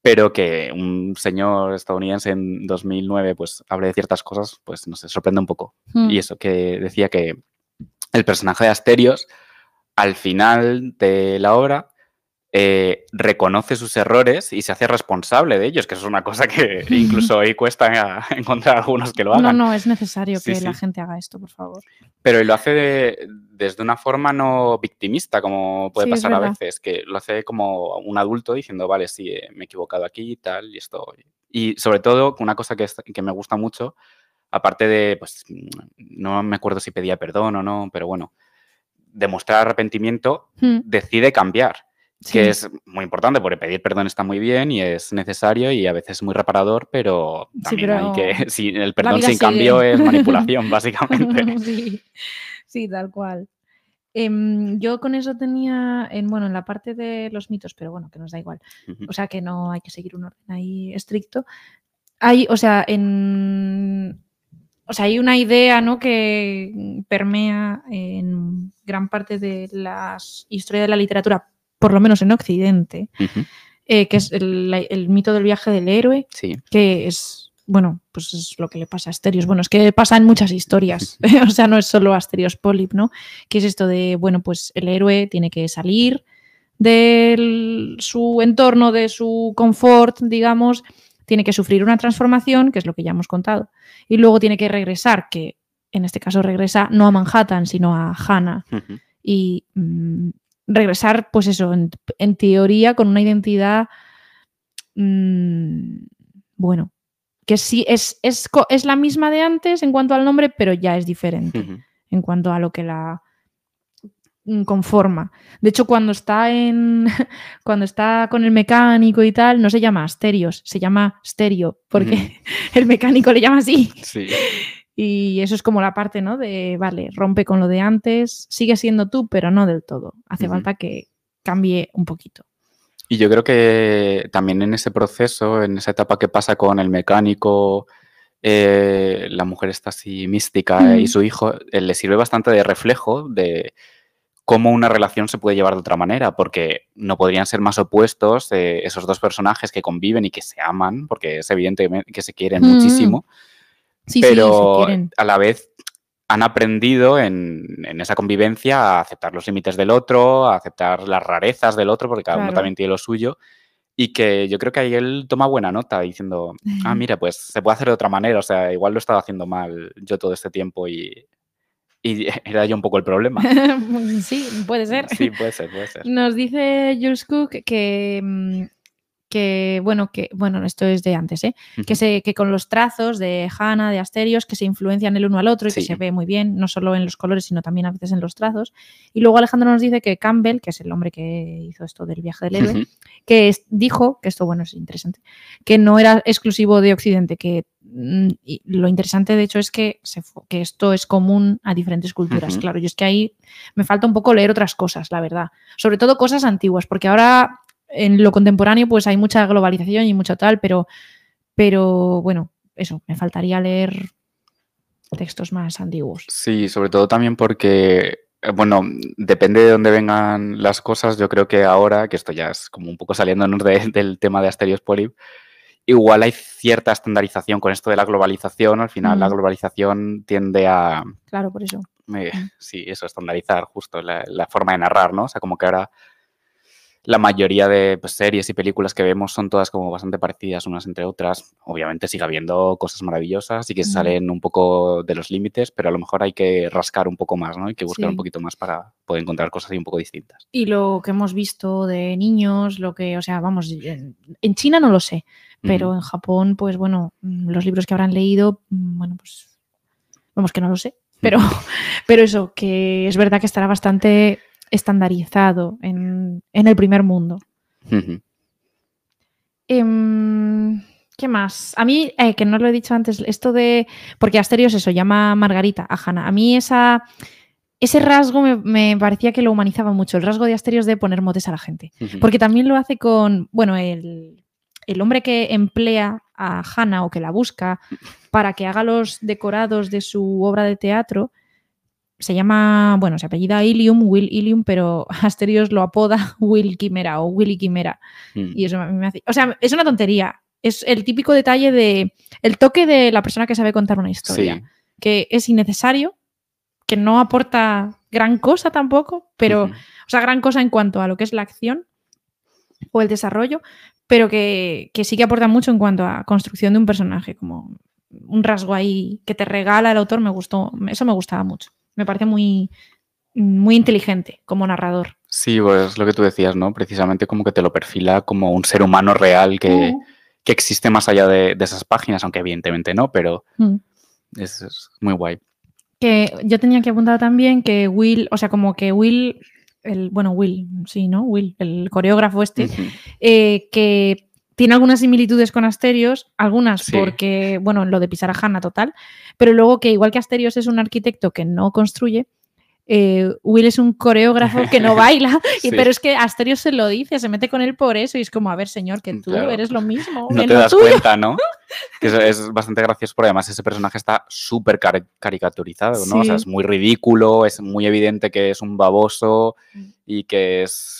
Pero que un señor estadounidense en 2009 pues hable de ciertas cosas, pues no sé, sorprende un poco. Mm. Y eso que decía que el personaje de Asterios, al final de la obra, eh, reconoce sus errores y se hace responsable de ellos, que eso es una cosa que [laughs] incluso hoy cuesta [laughs] encontrar algunos que lo No, hagan. no, es necesario Sí, que la gente haga esto, por favor. Pero lo hace de- desde una forma no victimista, como puede Sí, pasar a veces, que lo hace como un adulto diciendo, vale, sí, eh, me he equivocado aquí y tal, y esto. Y sobre todo, una cosa que, es- que me gusta mucho, aparte de, pues, mm, no me acuerdo si pedía perdón o no, pero bueno, demostrar arrepentimiento, Mm, decide cambiar, sí. que es muy importante, porque pedir perdón está muy bien y es necesario y a veces muy reparador, pero Sí, también pero hay que, [laughs] si el perdón sin sigue. cambio es [laughs] manipulación, básicamente. [laughs] sí, sí, tal cual. Em, yo con eso tenía, en, bueno, en la parte de los mitos, pero bueno, que nos da igual. O sea, que no hay que seguir un orden ahí estricto. Hay, o sea, en... O sea, hay una idea ¿no? que permea en gran parte de la historia de la literatura, por lo menos en Occidente, eh, que es el, el mito del viaje del héroe, Sí. que es, bueno, pues es lo que le pasa a Asterios. Bueno, es que pasa en muchas historias, [laughs] [laughs] o sea, no es solo Asterios Polip, ¿no? Que es esto de, bueno, pues el héroe tiene que salir de su entorno, de su confort, digamos, tiene que sufrir una transformación, que es lo que ya hemos contado, y luego tiene que regresar, que en este caso regresa no a Manhattan, sino a Hannah, y mm, regresar, pues eso, en, en teoría con una identidad, mm, bueno, que sí es, es, es la misma de antes en cuanto al nombre, pero ya es diferente en cuanto a lo que la mm, conforma. De hecho, cuando está en [laughs] cuando está con el mecánico y tal, no se llama Asterios, se llama Stereo, porque [laughs] el mecánico le llama así. Sí. Y eso es como la parte, ¿no? De, vale, rompe con lo de antes, sigue siendo tú, pero no del todo. Hace falta que cambie un poquito. Y yo creo que también en ese proceso, en esa etapa que pasa con el mecánico, eh, la mujer está así mística y Mm. su hijo, eh, le sirve bastante de reflejo de cómo una relación se puede llevar de otra manera, porque no podrían ser más opuestos eh, esos dos personajes que conviven y que se aman, porque es evidente que se quieren Mm. muchísimo, Sí, pero sí, a la vez han aprendido en, en esa convivencia a aceptar los límites del otro, a aceptar las rarezas del otro, porque cada uno también tiene lo suyo. Y que yo creo que ahí él toma buena nota diciendo, ah, [laughs] mira, pues se puede hacer de otra manera, o sea, igual lo he estado haciendo mal yo todo este tiempo y, y [laughs] era yo un poco el problema. [laughs] sí, puede ser. Sí, puede ser, puede ser. Nos dice Jules Cook que, mm, que bueno, que bueno, esto es de antes, ¿eh? que, se, que con los trazos de Hanna, de Asterios, que se influencian el uno al otro y que se ve muy bien, no solo en los colores, sino también a veces en los trazos. Y luego Alejandro nos dice que Campbell, que es el hombre que hizo esto del viaje del héroe, que es- dijo, que esto bueno es interesante, que no era exclusivo de Occidente, que mm, y lo interesante de hecho es que, se que esto es común a diferentes culturas. Claro, yo es que ahí me falta un poco leer otras cosas, la verdad. Sobre todo cosas antiguas, porque ahora en lo contemporáneo pues hay mucha globalización y mucho tal, pero, pero bueno, eso, me faltaría leer textos más antiguos. Sí, sobre todo también porque, eh, bueno, depende de dónde vengan las cosas. Yo creo que ahora, que esto ya es como un poco saliéndonos de- del tema de Asterios Polyp, igual hay cierta estandarización con esto de la globalización. Al final, la globalización tiende a, Claro, por eso. eh, Mm. sí, eso, estandarizar justo la, la forma de narrar, ¿no? O sea, como que ahora la mayoría de pues, series y películas que vemos son todas como bastante parecidas unas entre otras. Obviamente sigue habiendo cosas maravillosas y que se salen un poco de los límites, pero a lo mejor hay que rascar un poco más, ¿no? Hay que buscar Sí. un poquito más para poder encontrar cosas ahí un poco distintas. Y lo que hemos visto de niños, lo que, o sea, vamos, en, China no lo sé, pero en Japón, pues bueno, mm, los libros que habrán leído, mm, bueno, pues vamos que no lo sé, pero, [laughs] pero eso, que es verdad que estará bastante estandarizado en, en el primer mundo. Em, ¿Qué más? A mí, eh, que no lo he dicho antes, esto de. Porque Asterios eso, llama Margarita a Hannah. A mí esa, ese rasgo me, me parecía que lo humanizaba mucho, el rasgo de Asterios de poner motes a la gente. Porque también lo hace con, bueno, el, el hombre que emplea a Hannah o que la busca para que haga los decorados de su obra de teatro, se llama, bueno, se apellida Ilium, Will Ilium, pero [laughs] Asterios lo apoda [laughs] Will Quimera o Willy Quimera. Mm. Y eso a mí me hace... O sea, es una tontería. Es el típico detalle de... El toque de la persona que sabe contar una historia. Sí. Que es innecesario, que no aporta gran cosa tampoco, pero... O sea, gran cosa en cuanto a lo que es la acción o el desarrollo, pero que, que sí que aporta mucho en cuanto a construcción de un personaje, como un rasgo ahí que te regala el autor, me gustó, eso me gustaba mucho. Me parece muy, muy inteligente como narrador. Sí, pues lo que tú decías, ¿no? Precisamente como que te lo perfila como un ser humano real que, Mm, que existe más allá de, de esas páginas, aunque evidentemente no, pero mm. es, es muy guay. Que yo tenía que apuntar también que Will, o sea, como que Will, el, bueno, Will, sí, ¿no? Will, el coreógrafo este, eh, que tiene algunas similitudes con Asterios, algunas Sí. porque, bueno, lo de pisar a Hanna total, pero luego que igual que Asterios es un arquitecto que no construye, eh, Will es un coreógrafo que no [laughs] baila, y, pero es que Asterios se lo dice, se mete con él por eso y es como, a ver, señor, que tú Claro. eres lo mismo. No te das tuyo". cuenta, ¿no? [laughs] Que es bastante gracioso, porque además ese personaje está súper cari- caricaturizado, ¿no? O sea, es muy ridículo, es muy evidente que es un baboso Mm. y que es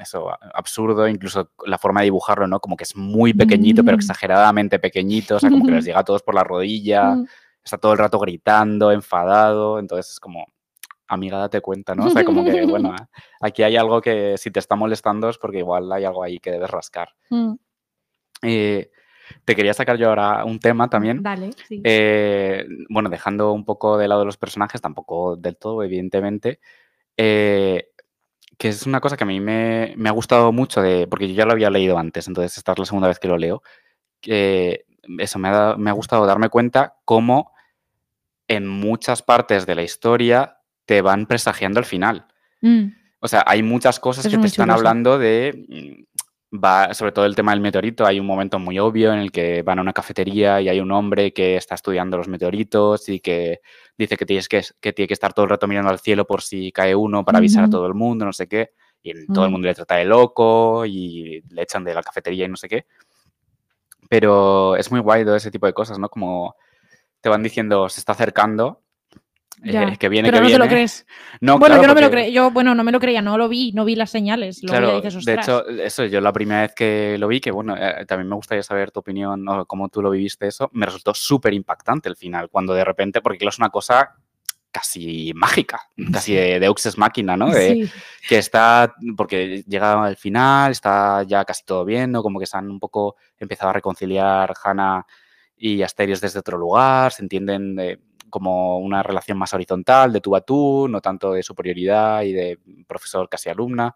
eso, absurdo, incluso la forma de dibujarlo, ¿no? Como que es muy pequeñito, pero Mm. exageradamente pequeñito, o sea, como que les [laughs] llega a todos por la rodilla, Mm. está todo el rato gritando, enfadado, entonces es como, amiga, date cuenta, ¿no? O sea, como que, bueno, [laughs] aquí hay algo que si te está molestando es porque igual hay algo ahí que debes rascar. Mm. Eh, te quería sacar yo ahora un tema también. Dale, sí. Eh, bueno, dejando un poco de lado los personajes, tampoco del todo, evidentemente. eh, que es una cosa que a mí me, me ha gustado mucho, de, porque yo ya lo había leído antes, entonces esta es la segunda vez que lo leo. Que eso me ha, dado- me ha gustado darme cuenta cómo en muchas partes de la historia te van presagiando el final. Mm. O sea, hay muchas cosas Es que te están hablando de. mm, Va, sobre todo el tema del meteorito. Hay un momento muy obvio en el que van a una cafetería y hay un hombre que está estudiando los meteoritos y que dice que, tienes que, que tiene que estar todo el rato mirando al cielo por si cae uno para avisar a todo el mundo, no sé qué. Y todo el Mm. mundo le trata de loco y le echan de la cafetería y no sé qué. Pero es muy guay todo ese tipo de cosas, ¿no? Como te van diciendo, se está acercando. Eh, Ya, que viene, pero que no te lo viene". crees. No, bueno, claro, yo no me lo creía. Yo, bueno, no me lo creía, no lo vi, no vi las señales. Luego ya Claro, dices, de hecho, eso yo la primera vez que lo vi, que bueno, eh, también me gustaría saber tu opinión o cómo tú lo viviste eso, me resultó súper impactante el final, cuando de repente, porque claro, es una cosa casi mágica, [laughs] casi de, de máquina, ¿no? De- Sí. Que está, porque llega al final, está ya casi todo bien, ¿no? Como que se han un poco empezado a reconciliar Hannah y Asterios desde otro lugar, se entienden de- como una relación más horizontal, de tú a tú, no tanto de superioridad y de profesor casi alumna,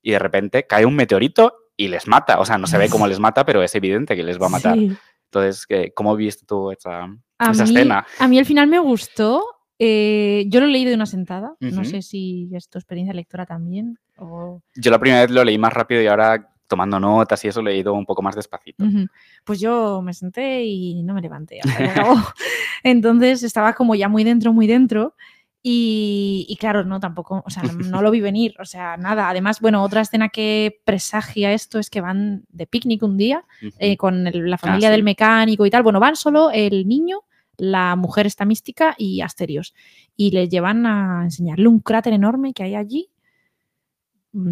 y de repente cae un meteorito y les mata, o sea, no se ve cómo les mata, pero es evidente que les va a matar. Sí. Entonces, ¿qué- ¿cómo viste tú esa, A esa mí, escena? a mí el final me gustó. eh, yo lo leí de una sentada. No Ujú. sé si es tu experiencia lectora también. o- Yo la primera vez lo leí más rápido y ahora tomando notas y eso lo he leído un poco más despacito. Pues yo me senté y no me levanté. [laughs] Entonces estaba como ya muy dentro, muy dentro. Y, y claro, no, tampoco, o sea, [laughs] no, lo vi venir, o sea, nada. Además, bueno, otra escena que presagia esto es que van de picnic un día eh, con el- la familia sí. del mecánico y tal. Bueno, van solo el niño, la mujer esta mística y Asterios. Y les llevan a enseñarle un cráter enorme que hay allí,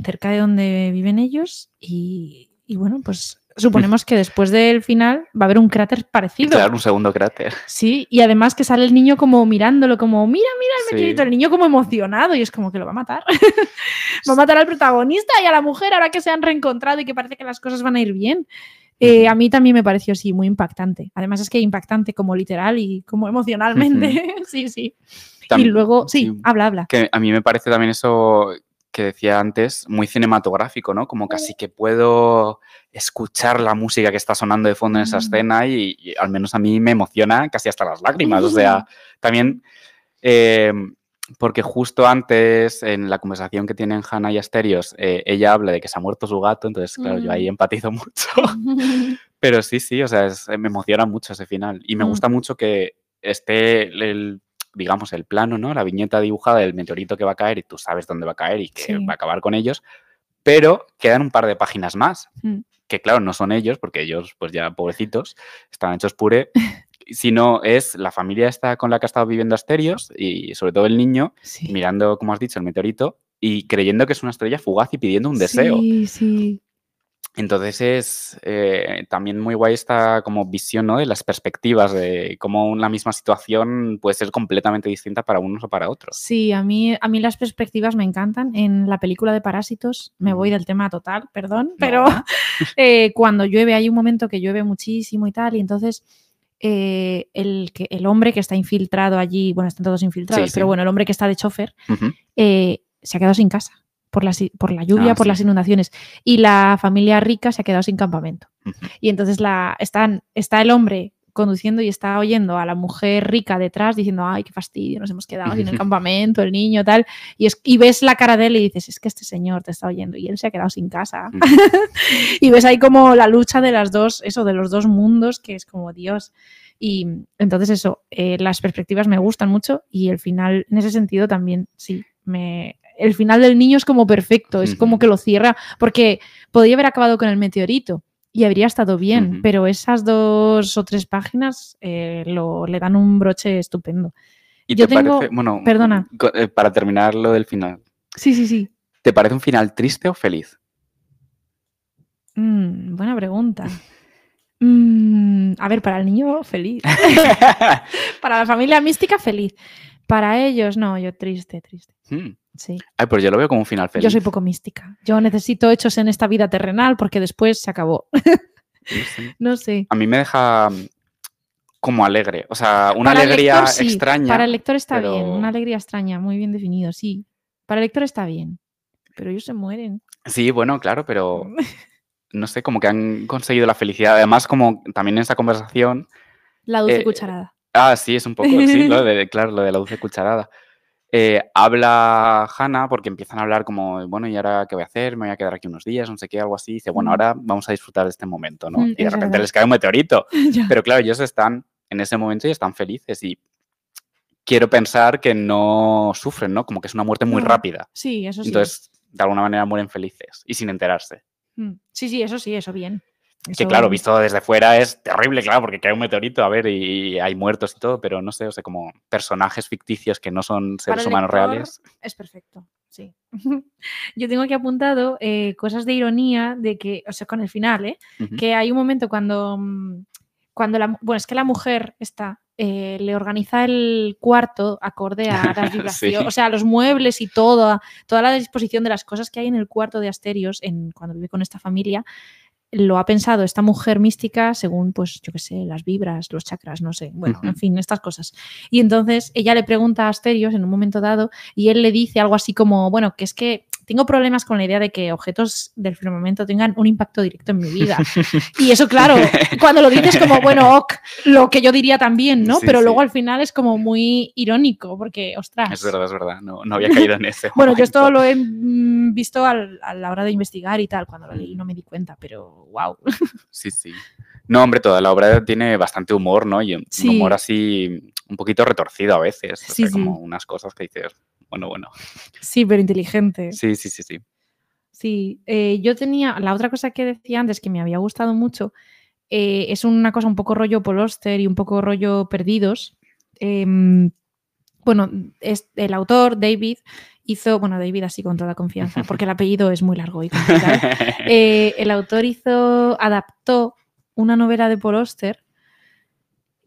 cerca de donde viven ellos. Y, y bueno, pues suponemos que después del final va a haber un cráter parecido. Crear un segundo cráter. Sí, y además que sale el niño como mirándolo, como, mira, mira el Sí. meteorito, el niño como emocionado y es como que lo va a matar. [laughs] va a matar al protagonista y a la mujer ahora que se han reencontrado y que parece que las cosas van a ir bien. Eh, a mí también me pareció así muy impactante. Además es que impactante como literal y como emocionalmente. [laughs] sí, sí. y luego, sí, habla, habla. Que a mí me parece también eso que decía antes, muy cinematográfico, ¿no? Como casi que puedo escuchar la música que está sonando de fondo en esa escena y, y al menos a mí me emociona casi hasta las lágrimas. O sea, [laughs] también eh, porque justo antes, en la conversación que tienen Hannah y Asterios, eh, ella habla de que se ha muerto su gato, entonces, claro, yo ahí Mm. empatizo mucho. [laughs] Pero sí, sí, o sea, es- me emociona mucho ese final. Y me Mm. gusta mucho que esté el, digamos, el plano, ¿no? La viñeta dibujada del meteorito que va a caer y tú sabes dónde va a caer y que Sí. va a acabar con ellos. Pero quedan un par de páginas más, Mm. que claro, no son ellos, porque ellos, pues ya pobrecitos, [laughs] están hechos puré, sino es la familia esta con la que ha estado viviendo Asterios y sobre todo el niño Sí. mirando, como has dicho, el meteorito y creyendo que es una estrella fugaz y pidiendo un deseo. Sí, sí. Entonces es eh, también muy guay esta como visión ¿no? de las perspectivas, de cómo una misma situación puede ser completamente distinta para unos o para otros. Sí, a mí, a mí las perspectivas me encantan. En la película de Parásitos, me voy del tema total, perdón, pero [laughs] eh, cuando llueve, hay un momento que llueve muchísimo y tal, y entonces eh, el, que, el hombre que está infiltrado allí, bueno, están todos infiltrados, Sí, pero bueno, el hombre que está de chofer se ha quedado sin casa por por la lluvia, Ah, por sí. las inundaciones, y la familia rica se ha quedado sin campamento. Y entonces la, están, está el hombre conduciendo y está oyendo a la mujer rica detrás diciendo, ay, qué fastidio, nos hemos quedado sin el [laughs] campamento, el niño, tal. Y, es, y ves la cara de él y dices, es que este señor te está oyendo y él se ha quedado sin casa. [laughs] Y ves ahí como la lucha de las dos, eso, de los dos mundos, que es como Dios. Y entonces eso, eh, las perspectivas me gustan mucho y el final, en ese sentido también, sí, me... El final del niño es como perfecto, es como que lo cierra, porque podría haber acabado con el meteorito y habría estado bien, pero esas dos o tres páginas eh, lo, le dan un broche estupendo. ¿Y Yo te tengo- parece, bueno, perdona. eh, para terminar lo del final, Sí, sí, sí. ¿te parece un final triste o feliz? Mm, buena pregunta. Mm, a ver, para el niño, feliz. [laughs] para la familia mística, feliz. Para ellos, no, yo triste, triste. Mm. Sí. Ay, pues yo lo veo como un final feliz. Yo soy poco mística. Yo necesito hechos en esta vida terrenal porque después se acabó. [laughs] No sé. A mí me deja mm, como alegre, o sea, una Para alegría lector, sí. extraña. Para el lector está pero- bien. Una alegría extraña, muy bien definido, sí. Para el lector está bien. Pero ellos se mueren. Sí, bueno, claro, pero [laughs] no sé, como que han conseguido la felicidad. Además, como también en esa conversación. La dulce eh, cucharada. Ah, sí, es un poco, sí, lo [laughs] de, claro, lo de la dulce cucharada. Eh, habla Hannah porque empiezan a hablar como, bueno, ¿y ahora qué voy a hacer? Me voy a quedar aquí unos días, no sé qué, algo así. Dice, bueno, ahora vamos a disfrutar de este momento, ¿no? Mm, y de repente les cae un meteorito. [laughs] Pero claro, ellos están en ese momento y están felices y quiero pensar que no sufren, ¿no? Como que es una muerte muy No, rápida. Sí, eso sí. Entonces, de alguna manera mueren felices y sin enterarse. Mm. Sí, sí, eso sí, eso bien. Que claro, visto desde fuera es terrible, claro, porque cae un meteorito, a ver, y hay muertos y todo, pero no sé, o sea, como personajes ficticios que no son seres humanos reales. Es perfecto, sí. [laughs] Yo tengo aquí apuntado eh, cosas de ironía de que, o sea, con el final, ¿eh? Que hay un momento cuando, mm, cuando la, bueno, es que la mujer está, eh, le organiza el cuarto acorde a las [laughs] Sí. vibraciones, o sea, los muebles y todo, toda la disposición de las cosas que hay en el cuarto de Asterios en, cuando vive con esta familia, lo ha pensado esta mujer mística según, pues, yo qué sé, las vibras, los chakras, no sé, bueno, en fin, estas cosas. Y entonces ella le pregunta a Asterios en un momento dado y él le dice algo así como, bueno, que es que tengo problemas con la idea de que objetos del firmamento tengan un impacto directo en mi vida. Y eso, claro, [laughs] cuando lo dices como, bueno, ok, lo que yo diría también, ¿no? Sí, Pero sí. luego al final es como muy irónico, porque, ostras. Es verdad, es verdad, no, no había caído en ese. [laughs] Bueno, yo esto lo he mm, visto al- a la hora de investigar y tal. Cuando lo leí no me di cuenta, pero wow. [laughs] Sí, sí. No, hombre, toda la obra tiene bastante humor, ¿no? Y un Sí. humor así un poquito retorcido a veces. O Sí, sea, sí. como unas cosas que dices, bueno, bueno. Sí, pero inteligente. Sí, sí, sí, sí. Sí, eh, yo tenía, la otra cosa que decía antes que me había gustado mucho, eh, es una cosa un poco rollo Poloster y un poco rollo Perdidos. Em, bueno, es, el autor, David, hizo, bueno, David así con toda confianza, [laughs] porque el apellido es muy largo y complicado. [laughs] Eh, el autor hizo, adaptó una novela de Paul Auster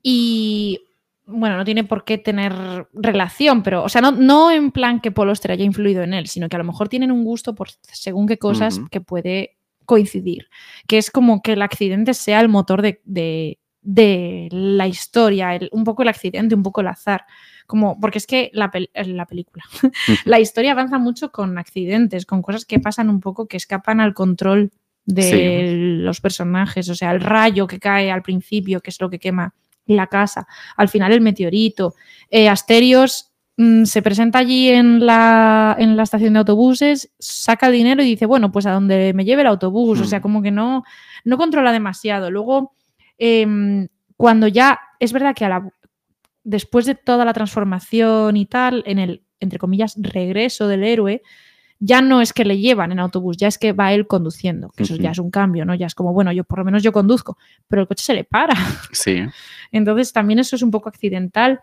y, bueno, no tiene por qué tener relación, pero, o sea, no, no en plan que Paul Auster haya influido en él, sino que a lo mejor tienen un gusto por según qué cosas que puede coincidir, que es como que el accidente sea el motor de, de- de la historia, el- un poco el accidente, un poco el azar. Como, porque es que la, pel- la película, [laughs] la historia avanza mucho con accidentes, con cosas que pasan un poco que escapan al control de Sí. los personajes, o sea, el rayo que cae al principio, que es lo que quema la casa, al final el meteorito, eh, Asterios mm, se presenta allí en la, en la estación de autobuses, saca el dinero y dice, bueno, pues a donde me lleve el autobús. O sea, Mm. como que no, no controla demasiado. Luego, em, cuando ya, es verdad que a la, después de toda la transformación y tal, en el, entre comillas, regreso del héroe, ya no es que le llevan en autobús, ya es que va él conduciendo, que eso ya es un cambio, ¿no? Ya es como, bueno, yo por lo menos yo conduzco, pero el coche se le para. Sí. [laughs] Entonces también eso es un poco accidental.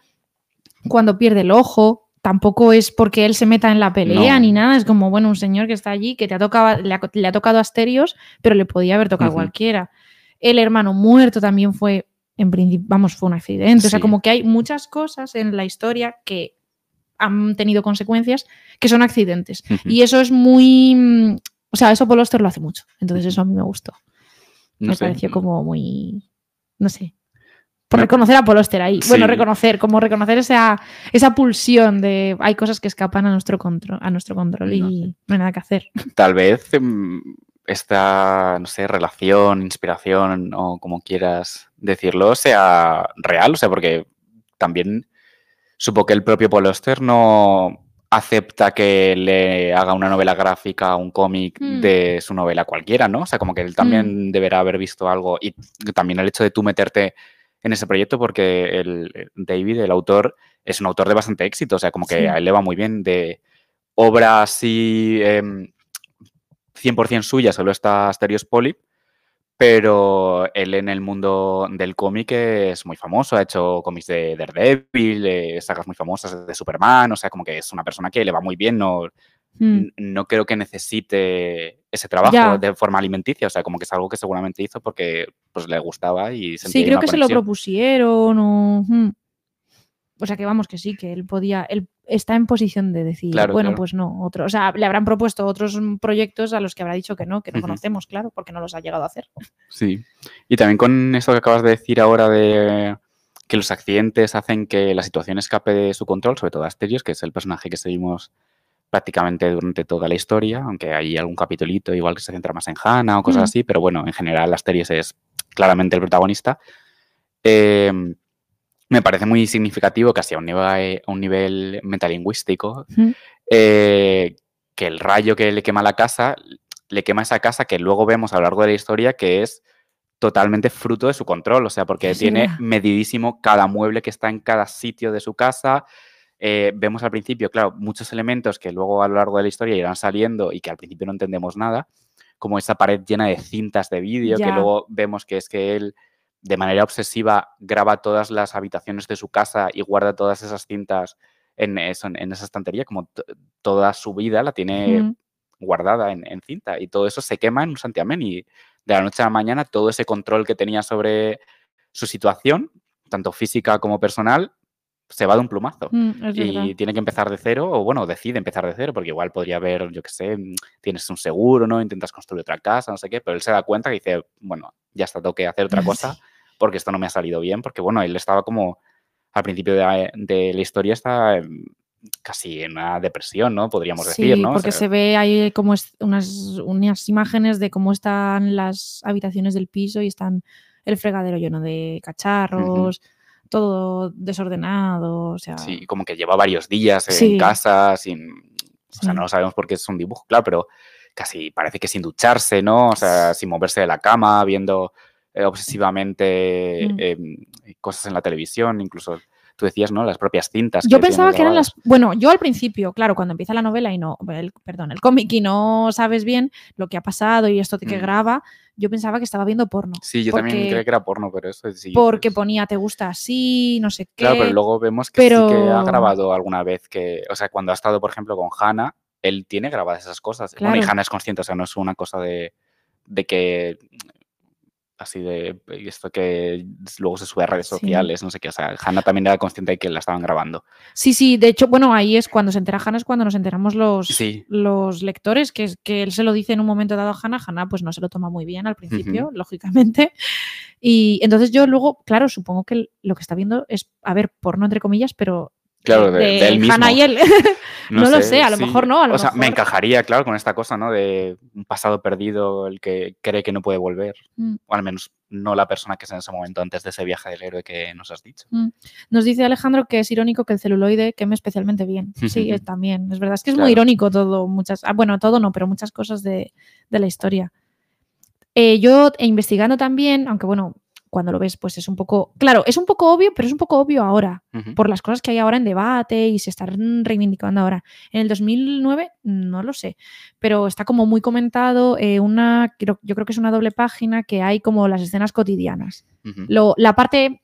Cuando pierde el ojo, tampoco es porque él se meta en la pelea No. ni nada, es como, bueno, un señor que está allí, que te ha tocado, le, ha, le ha tocado Asterios, pero le podía haber tocado cualquiera. El hermano muerto también fue, en principio, vamos, fue un accidente. O sea, Sí. como que hay muchas cosas en la historia que han tenido consecuencias que son accidentes. Y eso es muy... O sea, eso Paul Auster lo hace mucho. Entonces eso a mí me gustó. No me sé. pareció como muy... No sé. Por reconocer a Paul Auster ahí. Bueno, reconocer, como reconocer esa, esa pulsión de hay cosas que escapan a nuestro control, a nuestro control y No no hay nada que hacer. Tal vez em, esta, no sé, relación, inspiración o como quieras decirlo, sea real, o sea, porque también supongo que el propio Paul Auster no acepta que le haga una novela gráfica, un cómic Mm. de su novela cualquiera, ¿no? O sea, como que él también deberá haber visto algo y también el hecho de tú meterte en ese proyecto porque el David, el autor, es un autor de bastante éxito, o sea, como que Sí. a él le va muy bien de obra así em, 100% suya, solo está Asterios Polyp, pero él en el mundo del cómic es muy famoso, ha hecho cómics de Daredevil, eh, sagas muy famosas de Superman, o sea, como que es una persona que le va muy bien, no, Mm. n- no creo que necesite ese trabajo de forma alimenticia, o sea, como que es algo que seguramente hizo porque pues le gustaba y sentía Sí, creo una que se lo propusieron o... mm. O sea, que vamos, que sí, que él podía... Él está en posición de decir, Claro, bueno, claro. pues no, otro. O sea, le habrán propuesto otros proyectos a los que habrá dicho que no, que no conocemos, claro, porque no los ha llegado a hacer. Sí. Y también con esto que acabas de decir ahora de que los accidentes hacen que la situación escape de su control, sobre todo Asterios, que es el personaje que seguimos prácticamente durante toda la historia, aunque hay algún capitulito igual que se centra más en Hannah o cosas Mm. así, pero bueno, en general Asterios es claramente el protagonista. Eh, me parece muy significativo, casi a un nivel, a un nivel metalingüístico, Mm. eh, que el rayo que le quema la casa, le quema esa casa que luego vemos a lo largo de la historia que es totalmente fruto de su control, o sea, porque tiene medidísimo cada mueble que está en cada sitio de su casa. Eh, vemos al principio, claro, muchos elementos que luego a lo largo de la historia irán saliendo y que al principio no entendemos nada, como esa pared llena de cintas de vídeo, que luego vemos que es que él de manera obsesiva graba todas las habitaciones de su casa y guarda todas esas cintas en, eso, en esa estantería, como toda su vida la tiene Mm. guardada en, en cinta y todo eso se quema en un santiamén y de la noche a la mañana todo ese control que tenía sobre su situación, tanto física como personal, se va de un plumazo. Mm. Y tiene que empezar de cero, o bueno, decide empezar de cero, porque igual podría haber, yo qué sé, tienes un seguro, ¿no? Intentas construir otra casa, no sé qué, pero él se da cuenta que dice, bueno, ya está, tengo que hacer otra [laughs] cosa. Porque esto no me ha salido bien, porque bueno, él estaba como, al principio de la, de la historia, está em, casi en una depresión, ¿no? Podríamos decir, Sí, ¿no? O porque sea, se ve ahí como unas, unas imágenes de cómo están las habitaciones del piso y están el fregadero lleno de cacharros, todo desordenado, o sea, Sí, como que lleva varios días en Sí. casa sin... O sea, Sí. no lo sabemos porque es un dibujo, claro, pero casi parece que sin ducharse, ¿no? O sea, sin moverse de la cama, viendo eh, obsesivamente Mm. em, cosas en la televisión, incluso tú decías, ¿no? Las propias cintas. Yo pensaba que eran las. Bueno, yo al principio, claro, cuando empieza la novela y no. El, perdón, el cómic y no sabes bien lo que ha pasado y esto que Mm. graba, yo pensaba que estaba viendo porno. Sí, yo también creía que era porno, pero eso sí. Porque ponía te gusta así, no sé qué. Claro, pero luego vemos que sí que ha grabado alguna vez que, o sea, cuando ha estado, por ejemplo, con Hannah, él tiene grabadas esas cosas. Bueno, y. Hannah es consciente, o sea, no es una cosa de, de que así de esto que luego se sube a redes Sí. sociales, no sé qué. O sea, Hannah también era consciente de que la estaban grabando. Sí, sí, de hecho, bueno, ahí es cuando se entera Hannah, es cuando nos enteramos los, Sí. los lectores, que, es, que él se lo dice en un momento dado a Hannah, Hannah pues no se lo toma muy bien al principio, lógicamente. Y entonces yo luego, claro, supongo que lo que está viendo es, a ver, porno entre comillas, pero Claro, de, de él mismo. Hannah y él. [laughs] No, lo sé, a lo sí. mejor no. A lo o sea, me encajaría, claro, con esta cosa, ¿no? De un pasado perdido, el que cree que no puede volver. Mm. O al menos no la persona que es en ese momento antes de ese viaje del héroe que nos has dicho. Nos dice Alejandro que es irónico que el celuloide queme especialmente bien. [laughs] Sí, es- también, es verdad. Es que es Claro. muy irónico todo, muchas, ah, bueno, todo no, pero muchas cosas de, de la historia. Eh, yo e investigando también, aunque bueno, cuando lo ves, pues es un poco, claro, es un poco obvio, pero es un poco obvio ahora, por las cosas que hay ahora en debate y se están reivindicando ahora. En el 2009, no lo sé, pero está como muy comentado eh, una, yo creo que es una doble página que hay como las escenas cotidianas. Lo- la parte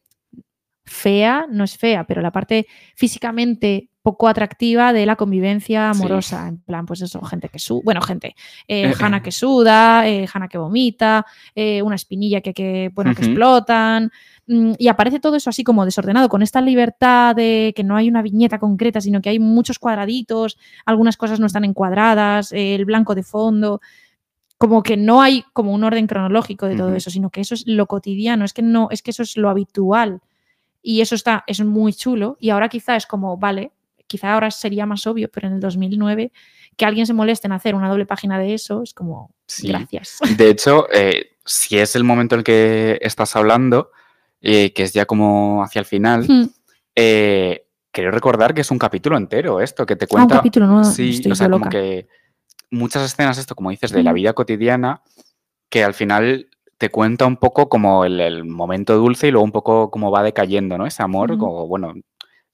fea, no es fea, pero la parte físicamente poco atractiva de la convivencia Sí. amorosa. En plan, pues eso, gente que suda, bueno, gente, eh, Hanna que suda, eh, Hanna que vomita, eh, una espinilla que, que, bueno, que explotan. mm, Y aparece todo eso así como desordenado, con esta libertad de que no hay una viñeta concreta, sino que hay muchos cuadraditos, algunas cosas no están encuadradas, eh, el blanco de fondo como que no hay como un orden cronológico de todo eso, sino que eso es lo cotidiano, es que no, es que eso es lo habitual. Y eso está, es muy chulo. Y ahora quizá es como, vale, quizá ahora sería más obvio, pero en el 2009 que alguien se moleste en hacer una doble página de eso es como, Sí. gracias. [laughs] De hecho, eh, si es el momento en el que estás hablando, eh, que es ya como hacia el final, Hmm. eh, quiero recordar que es un capítulo entero esto, que te Ah, un cuenta... capítulo nuevo. Sí, estoy o sea, como loca. que muchas escenas, esto, como dices, de la Mm. vida cotidiana, que al final te cuenta un poco como el, el momento dulce y luego un poco cómo va decayendo, ¿no? Ese amor, Ujú. como, bueno,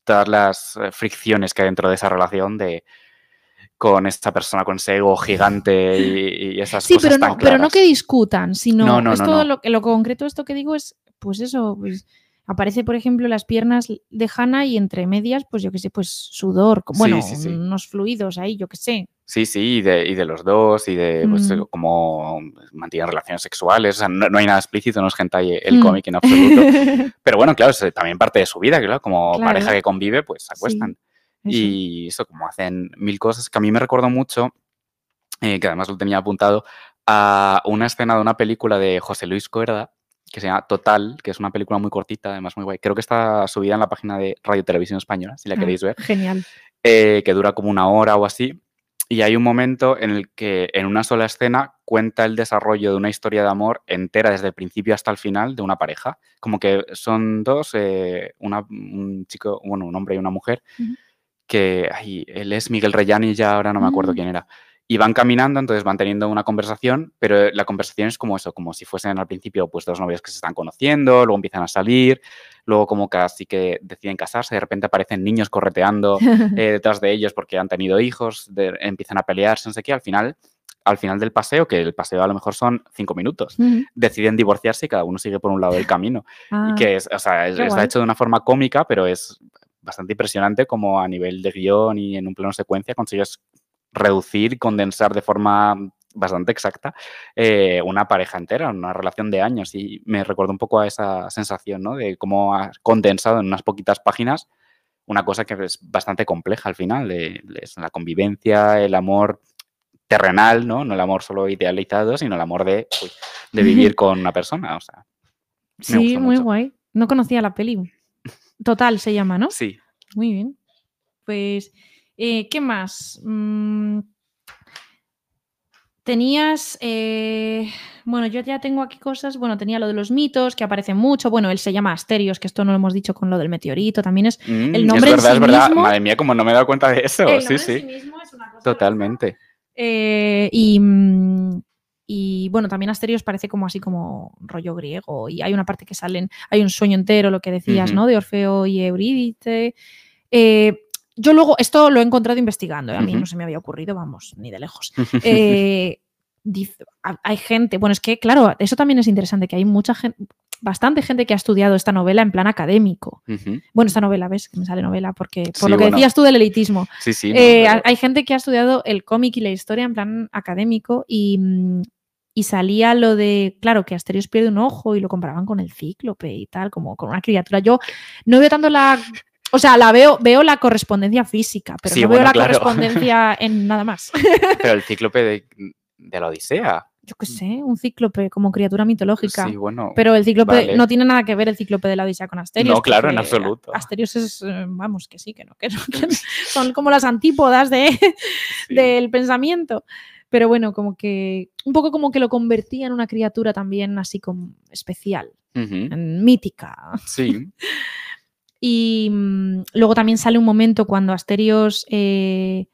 todas las eh, fricciones que hay dentro de esa relación de con esta persona con ese ego gigante y, y esas Sí, cosas pero tan no, pero no que discutan, sino No, no, no. Lo, lo concreto esto que digo es, pues eso, pues aparece, por ejemplo, las piernas de Hannah y entre medias, pues yo qué sé, pues sudor, Sí, bueno, sí, sí. unos fluidos ahí, yo qué sé. Sí, sí, y de, y de los dos, y de pues, Mm. cómo mantienen relaciones sexuales. O sea, no, no hay nada explícito, no es hentai el Mm. cómic en absoluto. [laughs] Pero bueno, claro, es también parte de su vida, claro, como Claro. pareja que convive, pues se acuestan. Y eso, como hacen mil cosas, que a mí me recordó mucho, eh, que además lo tenía apuntado, a una escena de una película de José Luis Cuerda, que se llama Total, que es una película muy cortita, además muy guay. Creo que está subida en la página de Radio Televisión Española, si la Ah, queréis ver, Genial. eh, que dura como una hora o así. Y hay un momento en el que en una sola escena cuenta el desarrollo de una historia de amor entera desde el principio hasta el final de una pareja. Como que son dos, eh, una- un chico, bueno, un hombre y una mujer, que ay, él es Miguel Reyani, ya ahora no me acuerdo Mm. quién era. Y van caminando, entonces van teniendo una conversación, pero la conversación es como eso, como si fuesen al principio pues dos novios que se están conociendo, luego empiezan a salir, luego como casi que deciden casarse, de repente aparecen niños correteando [laughs] eh, detrás de ellos porque han tenido hijos, de- empiezan a pelearse, no sé qué, al final, al final del paseo, que el paseo a lo mejor son cinco minutos, Ujú. deciden divorciarse y cada uno sigue por un lado del camino. Ah, Y que es, o sea, es- está hecho de una forma cómica, pero es bastante impresionante como a nivel de guion y en un plano secuencia consigues reducir condensar de forma bastante exacta eh, una pareja entera, una relación de años. Y me recuerda un poco a esa sensación, ¿no? De cómo has condensado en unas poquitas páginas una cosa que es bastante compleja al final, es la convivencia, el amor terrenal, ¿no? No el amor solo idealizado, sino el amor de, uy, de vivir con una persona. O sea, sí, muy mucho. guay. No conocía la peli. [laughs] Total se llama, ¿no? sí. Muy bien. Pues, eh, ¿qué más? Mm, tenías, eh, bueno, yo ya tengo aquí cosas, bueno, tenía lo de los mitos, que aparecen mucho, bueno, él se llama Asterios, que esto no lo hemos dicho con lo del meteorito, también es... Mm, El nombre es en verdad, sí es verdad. mismo- Madre mía, como no me he dado cuenta de eso. el sí, en sí. sí mismo es una cosa Totalmente. Eh, y, mm, y, bueno, también Asterios parece como así como rollo griego. Y hay una parte que salen, hay un sueño entero, lo que decías. ¿no? De Orfeo y Eurídice. Eh, yo luego, esto lo he encontrado investigando, ¿eh? a mí no se me había ocurrido, vamos, ni de lejos. [laughs] Eh, dice- hay gente, bueno, es que claro, eso también es interesante, que hay mucha gente, bastante gente que ha estudiado esta novela en plan académico. Bueno, esta novela, ¿ves? Que me sale novela, porque por Sí, lo que bueno. decías tú del elitismo. Sí, sí. no, Eh, pero- Hay gente que ha estudiado el cómic y la historia en plan académico y, mm, y salía lo de, claro, que Asterios pierde un ojo y lo comparaban con el cíclope y tal, como con una criatura. Yo no veo tanto la... O sea, la veo, veo la correspondencia física, pero Sí, no bueno, veo la claro. correspondencia [laughs] en nada más. pero el cíclope de, de la Odisea. yo qué sé, un cíclope como criatura mitológica. Sí, bueno. Pero el cíclope vale. no tiene nada que ver el cíclope de la Odisea con Asterios. No, claro, en absoluto. Asterios es, eh, vamos, que sí, que no, que no, que [laughs] [laughs] son como las antípodas de, sí. del pensamiento. Pero bueno, como que un poco como que lo convertía en una criatura también así como especial, Ujú, en mítica. Sí. Y mm, luego también sale un momento cuando Asterios. eh,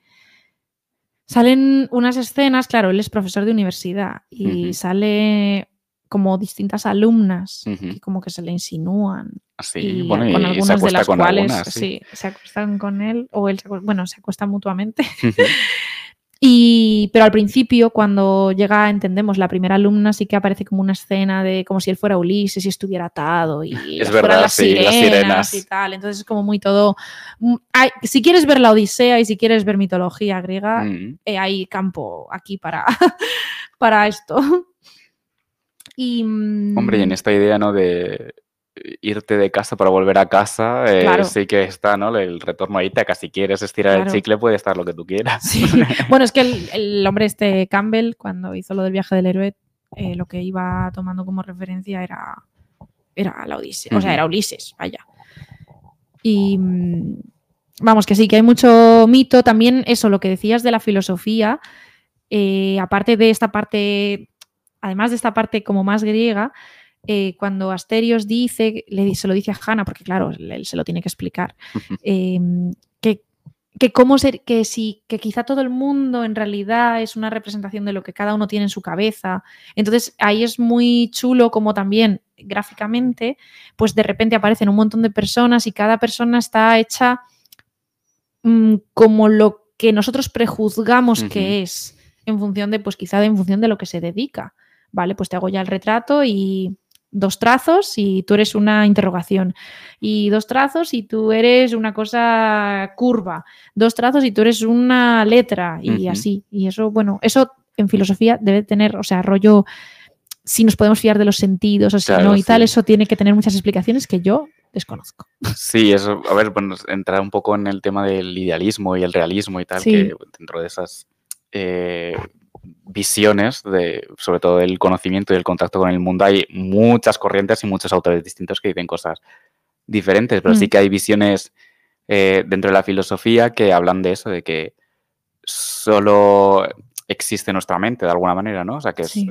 salen unas escenas, claro, él es profesor de universidad y Ujú. sale como distintas alumnas que como que se le insinúan Sí, y bueno, con y algunas se de acuesta las cuales algunas, sí. sí, se acuestan con él o él se acuesta- bueno, se acuestan mutuamente. [laughs] Y, pero al principio, cuando llega, entendemos, la primera alumna sí que aparece como una escena de como si él fuera Ulises y estuviera atado y Es verdad, las, sí, las sirenas sirenas. y tal. Entonces es como muy todo. mm, hay- si quieres ver la Odisea y si quieres ver mitología griega, mm. eh, hay campo aquí para, [laughs] para esto. Y, mm, Hombre, y en esta idea, ¿no? De irte de casa para volver a casa, eh, Claro. sí que está, ¿no? El retorno a Ítaca. Si quieres estirar Claro. el chicle, puede estar lo que tú quieras. Sí. [laughs] Bueno, es que el, el hombre este Campbell, cuando hizo lo del viaje del héroe, eh, lo que iba tomando como referencia era, era la Odisea. O sea, era Ulises, vaya. Y mm, vamos, que sí, que hay mucho mito. También eso, lo que decías de la filosofía, eh, aparte de esta parte, además de esta parte como más griega, eh, cuando Asterios dice, le, se lo dice a Hanna, porque claro, él se lo tiene que explicar, eh, que, que, cómo ser, que, si, que quizá todo el mundo en realidad es una representación de lo que cada uno tiene en su cabeza. Entonces ahí es muy chulo como también gráficamente, pues de repente aparecen un montón de personas y cada persona está hecha mm, como lo que nosotros prejuzgamos que es en función de, pues quizá de- en función de lo que se dedica. Vale, pues te hago ya el retrato y dos trazos y tú eres una interrogación. Y dos trazos y tú eres una cosa curva. Dos trazos y tú eres una letra y así. Y eso, bueno, eso en filosofía debe tener, o sea, rollo, si nos podemos fiar de los sentidos o si Claro, no y tal, eso tiene que tener muchas explicaciones que yo desconozco. Sí, eso, a ver, bueno, entrar un poco en el tema del idealismo y el realismo y tal, Sí. que dentro de esas eh, visiones, de, sobre todo del conocimiento y el contacto con el mundo, hay muchas corrientes y muchos autores distintos que dicen cosas diferentes, pero sí Mm. que hay visiones eh, dentro de la filosofía que hablan de eso, de que solo existe nuestra mente de alguna manera, ¿no? O sea, que es- Sí.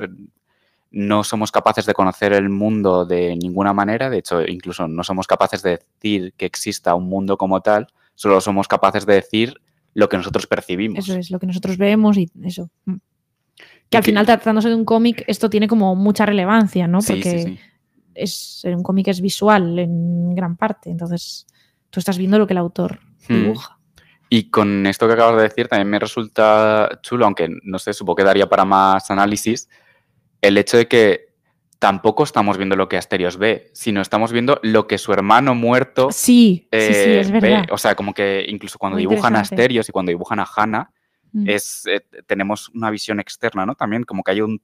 no somos capaces de conocer el mundo de ninguna manera, de hecho, incluso no somos capaces de decir que exista un mundo como tal, solo somos capaces de decir lo que nosotros percibimos. Eso es lo que nosotros vemos y eso. Que al final, tratándose de un cómic, esto tiene como mucha relevancia, ¿no? Sí, Porque sí. es un cómic es visual en gran parte. Entonces, tú estás viendo lo que el autor Hmm. dibuja. Y con esto que acabas de decir también me resulta chulo, aunque no sé, supongo que daría para más análisis, el hecho de que tampoco estamos viendo lo que Asterios ve, sino estamos viendo lo que su hermano muerto Sí, sí, sí, eh, es ve. verdad. O sea, como que incluso cuando Muy dibujan a. Asterios y cuando dibujan a Hannah, Mm. es, eh, tenemos una visión externa, ¿no? También como que hay un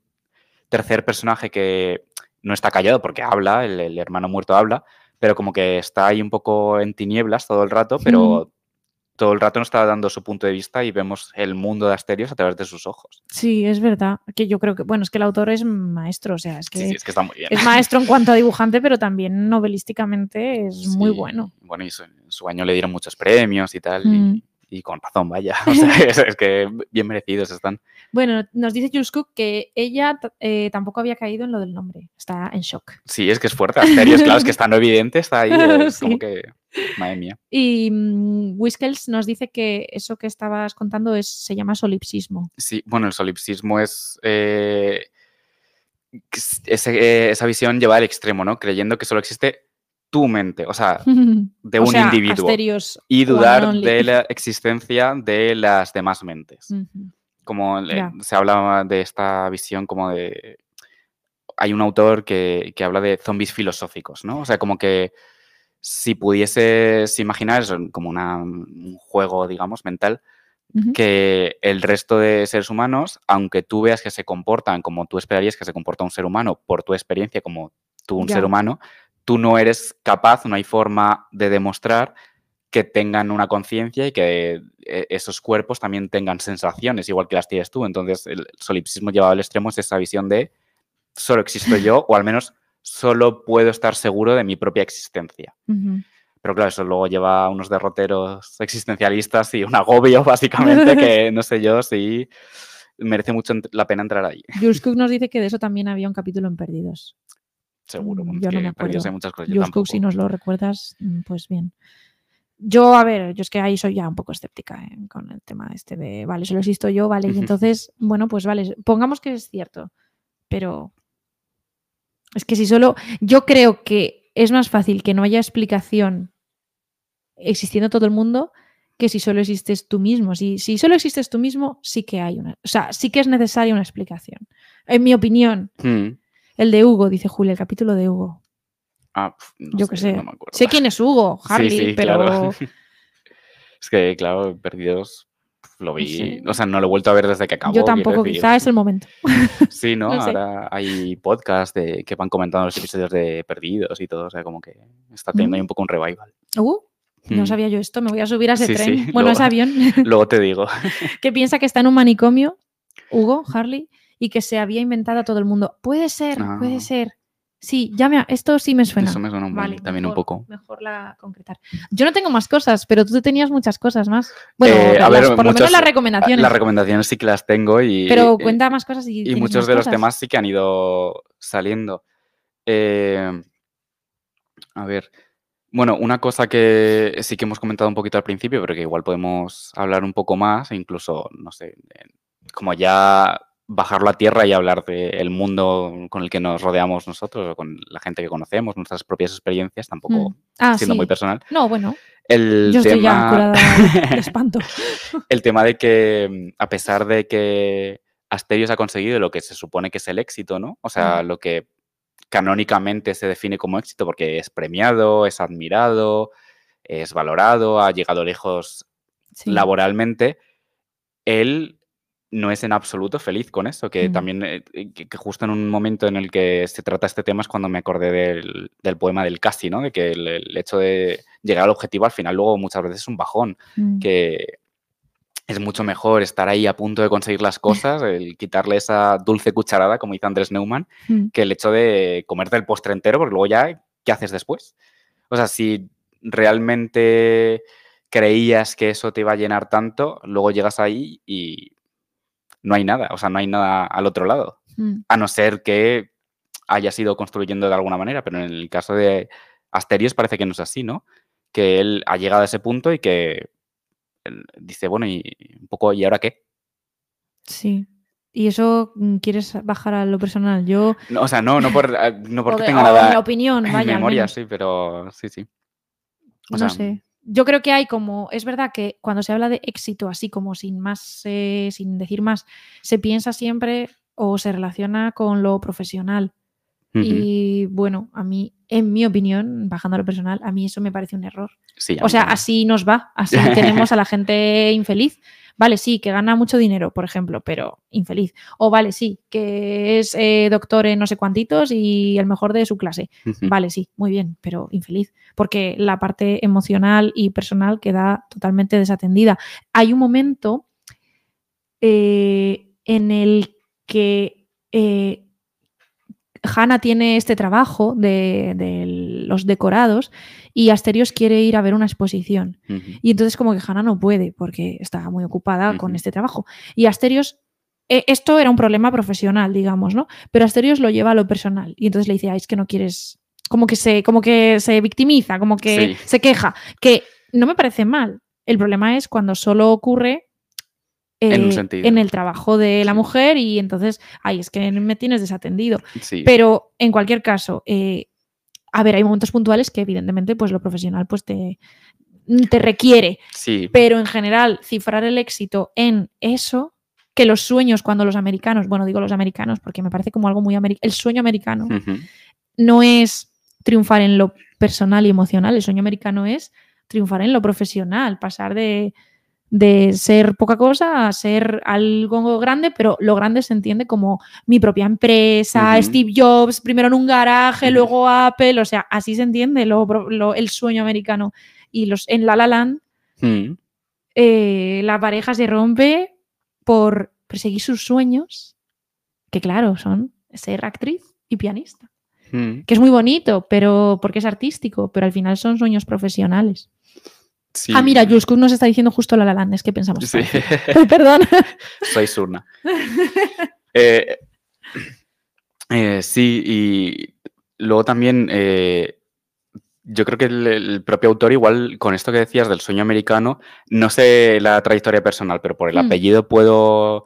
tercer personaje que no está callado porque habla, el, el hermano muerto habla, pero como que está ahí un poco en tinieblas todo el rato, pero todo el rato nos está dando su punto de vista y vemos el mundo de Asterios a través de sus ojos. Sí, es verdad. Que yo creo que, bueno, es que el autor es maestro, o sea, es que Sí, sí, es que está muy bien. es maestro en cuanto a dibujante, pero también novelísticamente es muy Sí, bueno. Bueno, y su- en su año le dieron muchos premios y tal, Mm. y, y con razón, vaya. [laughs] O sea, es, es que bien merecidos están. Bueno, nos dice Jules Cook que ella eh, tampoco había caído en lo del nombre. Está en shock. Sí, es que es fuerte. Asterios, claro, es que está no evidente, está ahí. [laughs] Es Sí. como que, madre mía. Y mm, Whiskels nos dice que eso que estabas contando es, se llama solipsismo. Sí, bueno, el solipsismo es eh, ese- eh, esa visión lleva al extremo, ¿no? Creyendo que solo existe tu mente, o sea, [laughs] de O un sea, individuo. Y dudar de la existencia de las demás mentes. Como le- se habla de esta visión como de... Hay un autor que, que habla de zombies filosóficos, ¿no? O sea, como que si pudieses imaginar eso como una- un juego, digamos, mental, que el resto de seres humanos, aunque tú veas que se comportan como tú esperarías que se comporta un ser humano por tu experiencia como tú un ser humano, tú no eres capaz, no hay forma de demostrar que tengan una conciencia y que eh, esos cuerpos también tengan sensaciones, igual que las tienes tú. Entonces, el solipsismo llevado al extremo es esa visión de solo existo yo, o al menos solo puedo estar seguro de mi propia existencia. Pero claro, eso luego lleva a unos derroteros existencialistas y un agobio, básicamente, que [laughs] no sé yo si merece mucho la pena entrar ahí. Jules Cook nos dice que de eso también había un capítulo en Perdidos. Seguro, Mm, yo no me acuerdo. hay muchas cosas. yo Cook, si nos lo recuerdas, mm, pues bien. Yo, a ver, yo es que ahí soy ya un poco escéptica ¿eh? con el tema este de, vale, solo existo yo, vale, y entonces, bueno, pues vale, pongamos que es cierto, pero es que si solo, yo creo que es más fácil que no haya explicación existiendo todo el mundo que si solo existes tú mismo. Si, si solo existes tú mismo, sí que hay una, o sea, sí que es necesaria una explicación. En mi opinión, Mm. El de Hugo, dice Julia, el capítulo de Hugo. Ah, pf, no Yo qué sé. no me acuerdo. Sé quién es Hugo, [laughs] Harley, sí, pero claro. [laughs] Es que, claro, Perdidos lo vi. O sea, no lo he vuelto a ver desde que acabó. yo tampoco, quizá es el momento. [laughs] Sí, ¿no? no sé. Ahora hay podcasts de, que van comentando los episodios de Perdidos y todo. O sea, como que está teniendo ahí Mm. un poco un revival. Uh, no Mm. sabía yo esto, me voy a subir a ese Sí, tren. sí, Bueno, luego- ese avión, Luego te digo. que piensa que está en un manicomio, Hugo, Harley, y que se había inventado a todo el mundo. Puede ser, Ah. puede ser. Sí, ya me, esto sí me suena. Eso me suena un buen- Vale, también un poco. Mejor la concretar. Yo no tengo más cosas, pero tú tenías muchas cosas más. Bueno, Eh, a las- ver, por lo menos las recomendaciones. Las recomendaciones sí que las tengo y. pero y- cuenta más cosas y, Y muchos de los temas sí que han ido saliendo. Eh, a ver. Bueno, una cosa que sí que hemos comentado un poquito al principio, pero que igual podemos hablar un poco más, e incluso, no sé, eh, como ya bajarlo a tierra y hablar del mundo con el que nos rodeamos nosotros, o con la gente que conocemos, nuestras propias experiencias, tampoco Mm. Ah, siendo sí. muy personal. No, bueno, El yo estoy ya tema, curada de [laughs] espanto. el tema de que, mm, a pesar de que Asterios ha conseguido lo que se supone que es el éxito, ¿no? O sea, Mm. lo que canónicamente se define como éxito porque es premiado, es admirado, es valorado, ha llegado lejos Sí. laboralmente, él no es en absoluto feliz con eso, que Mm. también, eh, que, que justo en un momento en el que se trata este tema es cuando me acordé del, del poema del casi, ¿no? De que el, el hecho de llegar al objetivo al final luego muchas veces es un bajón, Mm. que es mucho mejor estar ahí a punto de conseguir las cosas, el quitarle esa dulce cucharada, como dice Andrés Neumann, Mm. que el hecho de comerte el postre entero, porque luego ya, ¿qué haces después? O sea, si realmente creías que eso te iba a llenar tanto, luego llegas ahí y no hay nada, o sea, no hay nada al otro lado, Mm. a no ser que hayas ido construyendo de alguna manera, pero en el caso de Asterios parece que no es así, ¿no? Que él ha llegado a ese punto y que él dice, bueno, y un poco, ¿y ahora qué? Sí. Y eso mm, quieres bajar a lo personal. Yo, No, o sea, no, no, por, eh, no [laughs] porque o de- tenga o nada mi opinión, en vaya, al memoria, sí, pero sí, sí. O no sea, sé. Yo creo que hay como, es verdad que cuando se habla de éxito, así como sin más, eh, sin decir más, se piensa siempre o se relaciona con lo profesional. Y bueno, a mí, en mi opinión, bajando a lo personal, a mí eso me parece un error. sí, O sea, así nos va, así [laughs] tenemos a la gente infeliz. Vale, sí, que gana mucho dinero, por ejemplo, pero infeliz. O vale, sí, que es eh, doctor en no sé cuantitos y el mejor de su clase. Vale, sí, muy bien, pero infeliz, porque la parte emocional y personal queda totalmente desatendida. Hay un momento eh, en el que eh, Hannah tiene este trabajo de, de los decorados y Asterios quiere ir a ver una exposición. Y entonces como que Hannah no puede porque está muy ocupada con este trabajo. Y Asterios, eh, esto era un problema profesional, digamos, ¿no? Pero Asterios lo lleva a lo personal. Y entonces le dice, "Ay, es que no quieres, como que se, como que se victimiza, como que Sí. se queja. Que no me parece mal. El problema es cuando solo ocurre eh, en el trabajo de la Sí. mujer y entonces, ay, es que me tienes desatendido. sí. Pero en cualquier caso, eh, a ver, hay momentos puntuales que evidentemente pues lo profesional pues te, te requiere, sí, pero en general cifrar el éxito en eso, que los sueños cuando los americanos, bueno, digo los americanos porque me parece como algo muy americano, el sueño americano no es triunfar en lo personal y emocional, el sueño americano es triunfar en lo profesional, pasar de, de ser poca cosa a ser algo grande, pero lo grande se entiende como mi propia empresa. Steve Jobs, primero en un garaje, Ujú. luego Apple, o sea, así se entiende lo- lo- el sueño americano. Y los, en La La Land mm, eh, la pareja se rompe por perseguir sus sueños, que claro, son ser actriz y pianista. Mm, Que es muy bonito, pero porque es artístico, pero al final son sueños profesionales. Sí. Ah, mira, Cook nos está diciendo justo La La Land, es que pensamos. Sí. [laughs] Perdón. [laughs] Soy Surna. [laughs] Eh, eh, sí, y luego también eh, yo creo que el, el propio autor, igual con esto que decías del sueño americano, no sé la trayectoria personal, pero por el Mm. apellido puedo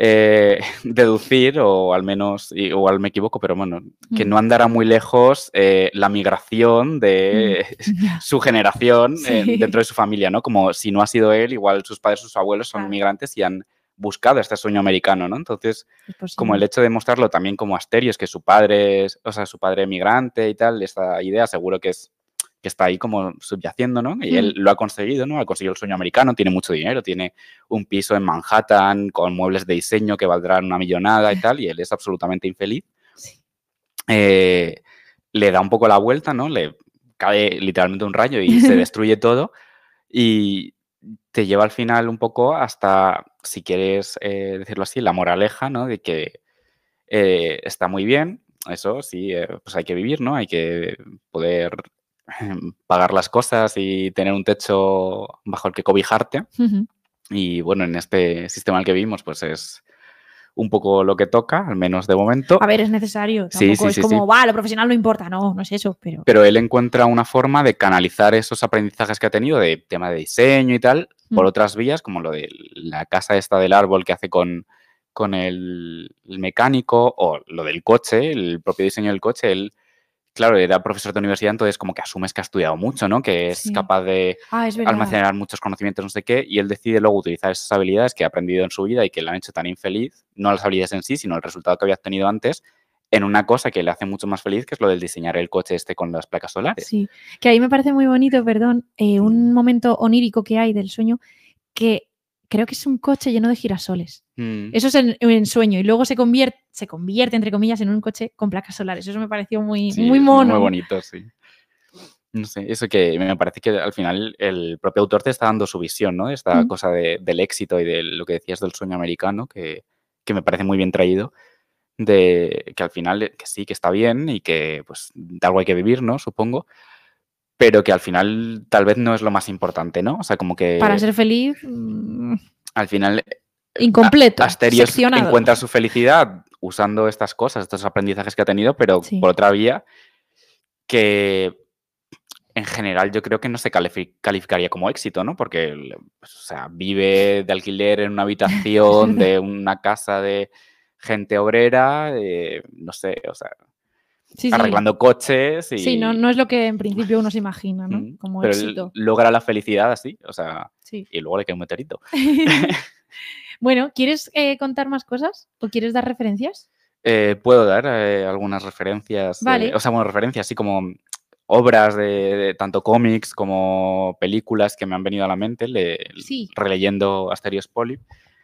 eh, [laughs] deducir, o al menos, y- igual me equivoco, pero bueno, que Mm. no andará muy lejos eh, la migración de [laughs] Ya. su generación eh, dentro de su familia, ¿no? Como si no ha sido él, igual sus padres, sus abuelos son Claro. migrantes y han buscado este sueño americano, ¿no? Entonces, como el hecho de mostrarlo también como Asterios, que su padre es, o sea, su padre migrante y tal, esta idea seguro que es que está ahí como subyaciendo, ¿no? Y él Mm. lo ha conseguido, ¿no? Ha conseguido el sueño americano, tiene mucho dinero, tiene un piso en Manhattan con muebles de diseño que valdrán una millonada y [laughs] tal, y él es absolutamente infeliz. Sí. Eh, le da un poco la vuelta, ¿no? Le cae literalmente un rayo y se [laughs] destruye todo y te lleva al final un poco hasta, si quieres eh, decirlo así, la moraleja, ¿no? De que eh, está muy bien, eso sí, eh, pues hay que vivir, ¿no? Hay que poder pagar las cosas y tener un techo bajo el que cobijarte. Ujú. Y bueno, en este sistema el que vivimos, pues es un poco lo que toca, al menos de momento. A ver, es necesario. Sí, Tampoco sí, es sí, como, sí. va, lo profesional no importa. No, no es eso, pero. pero él encuentra una forma de canalizar esos aprendizajes que ha tenido de tema de diseño y tal por Mm. otras vías, como lo de la casa esta del árbol que hace con, con el, el mecánico o lo del coche, el propio diseño del coche. Él, claro, era profesor de universidad, entonces como que asumes que ha estudiado mucho, ¿no? Que es Sí. capaz de Ah, es almacenar muchos conocimientos, no sé qué, y él decide luego utilizar esas habilidades que ha aprendido en su vida y que le han hecho tan infeliz, no las habilidades en sí, sino el resultado que había obtenido antes, en una cosa que le hace mucho más feliz, que es lo del diseñar el coche este con las placas solares. Sí, que ahí me parece muy bonito, perdón, eh, un momento onírico que hay del sueño que creo que es un coche lleno de girasoles. Mm, Eso es en, en sueño y luego se convierte, se convierte, entre comillas, en un coche con placas solares. Eso me pareció muy, sí, muy mono. Muy bonito, sí. No sé, eso que me parece que al final el propio autor te está dando su visión, ¿no? Esta Mm. cosa de- del éxito y de lo que decías del sueño americano, que, que me parece muy bien traído, de que al final que sí, que está bien y que pues de algo hay que vivir, ¿no? Supongo, pero que al final tal vez no es lo más importante, ¿no? O sea, como que Para ser feliz, mm, al final incompleto, Asterios seccionado. encuentra su felicidad usando estas cosas, estos aprendizajes que ha tenido, pero Sí. por otra vía que en general yo creo que no se califi- calificaría como éxito, ¿no? Porque pues, o sea, vive de alquiler en una habitación de [laughs] una casa de gente obrera, eh, no sé, o sea, Sí, sí. arreglando coches y... Sí, no, no es lo que en principio uno se imagina, ¿no? Mm, Como pero éxito. logra la felicidad así, o sea, Sí. y luego le cae un meteorito. [laughs] [laughs] bueno, ¿quieres eh, contar más cosas? ¿O quieres dar referencias? Eh, puedo dar eh, algunas referencias, Vale. o sea, bueno, referencias así como obras de, de tanto cómics como películas que me han venido a la mente, le- Sí. releyendo Asterios Polyp.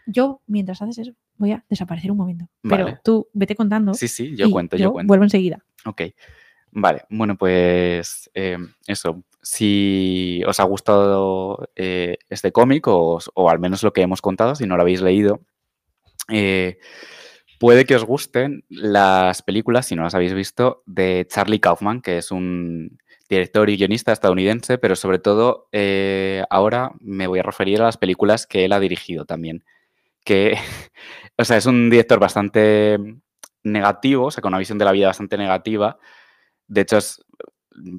Yo, mientras haces eso, voy a desaparecer un momento. Pero Vale. tú vete contando. Sí, sí, yo y cuento, yo cuento. Vuelvo enseguida. Ok, vale, bueno, pues eh, eso, si os ha gustado eh, este cómic o, o al menos lo que hemos contado, si no lo habéis leído, eh, puede que os gusten las películas, si no las habéis visto, de Charlie Kaufman, que es un director y guionista estadounidense, pero sobre todo eh, ahora me voy a referir a las películas que él ha dirigido también, que, [laughs] o sea, es un director bastante negativo, o sea, con una visión de la vida bastante negativa. De hecho, es-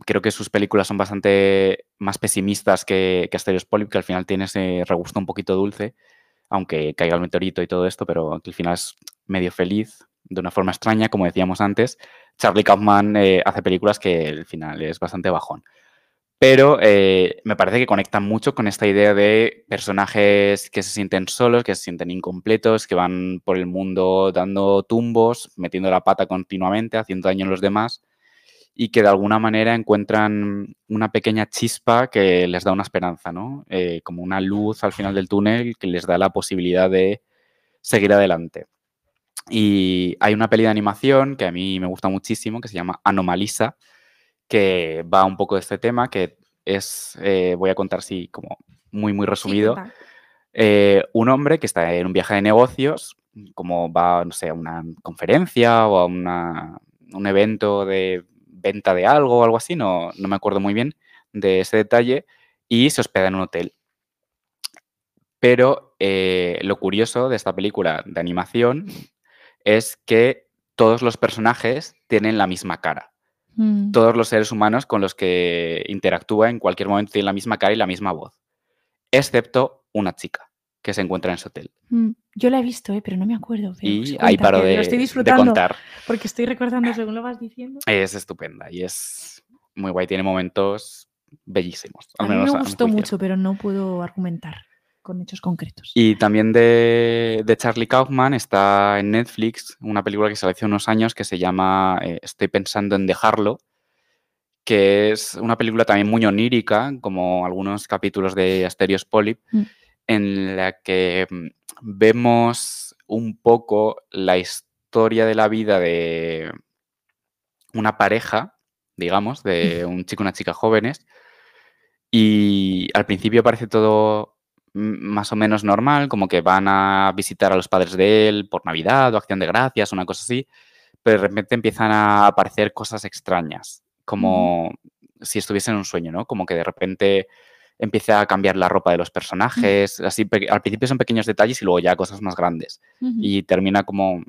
creo que sus películas son bastante más pesimistas que, que Asterios Polyp, que al final tiene ese regusto un poquito dulce, aunque caiga el meteorito y todo esto, pero que al final es medio feliz, de una forma extraña, como decíamos antes. Charlie Kaufman eh, hace películas que al final es bastante bajón. Pero eh, me parece que conectan mucho con esta idea de personajes que se sienten solos, que se sienten incompletos, que van por el mundo dando tumbos, metiendo la pata continuamente, haciendo daño a los demás y que de alguna manera encuentran una pequeña chispa que les da una esperanza, ¿no? Eh, como una luz al final del túnel que les da la posibilidad de seguir adelante. Y hay una peli de animación que a mí me gusta muchísimo, que se llama Anomalisa, que va un poco de este tema, que es, eh, voy a contar así como muy, muy resumido. eh, un hombre que está en un viaje de negocios, como va, no sé, a una conferencia o a una- un evento de venta de algo o algo así, no, no me acuerdo muy bien de ese detalle, y se hospeda en un hotel. Pero eh, lo curioso de esta película de animación es que todos los personajes tienen la misma cara. Mm. Todos los seres humanos con los que interactúa en cualquier momento tienen la misma cara y la misma voz, excepto una chica que se encuentra en ese hotel. Mm, Yo la he visto, ¿eh? pero no me acuerdo. Y sí, ahí paro de, Lo estoy de disfrutando contar. porque estoy recordando según lo vas diciendo. Es estupenda y es muy guay, tiene momentos bellísimos. A mí me gustó mucho, pero no puedo argumentar con hechos concretos. Y también de, de Charlie Kaufman está en Netflix una película que salió hace unos años que se llama eh, Estoy pensando en dejarlo, que es una película también muy onírica, como algunos capítulos de Asterios Polyp, Mm. En la que mm, vemos un poco la historia de la vida de una pareja, digamos, de un chico y una chica jóvenes. Y al principio parece todo mm, más o menos normal, como que van a visitar a los padres de él por Navidad o Acción de Gracias, una cosa así, pero de repente empiezan a aparecer cosas extrañas, como si estuviese en un sueño, ¿no? Como que de repente empieza a cambiar la ropa de los personajes, así al principio son pequeños detalles y luego ya cosas más grandes y termina como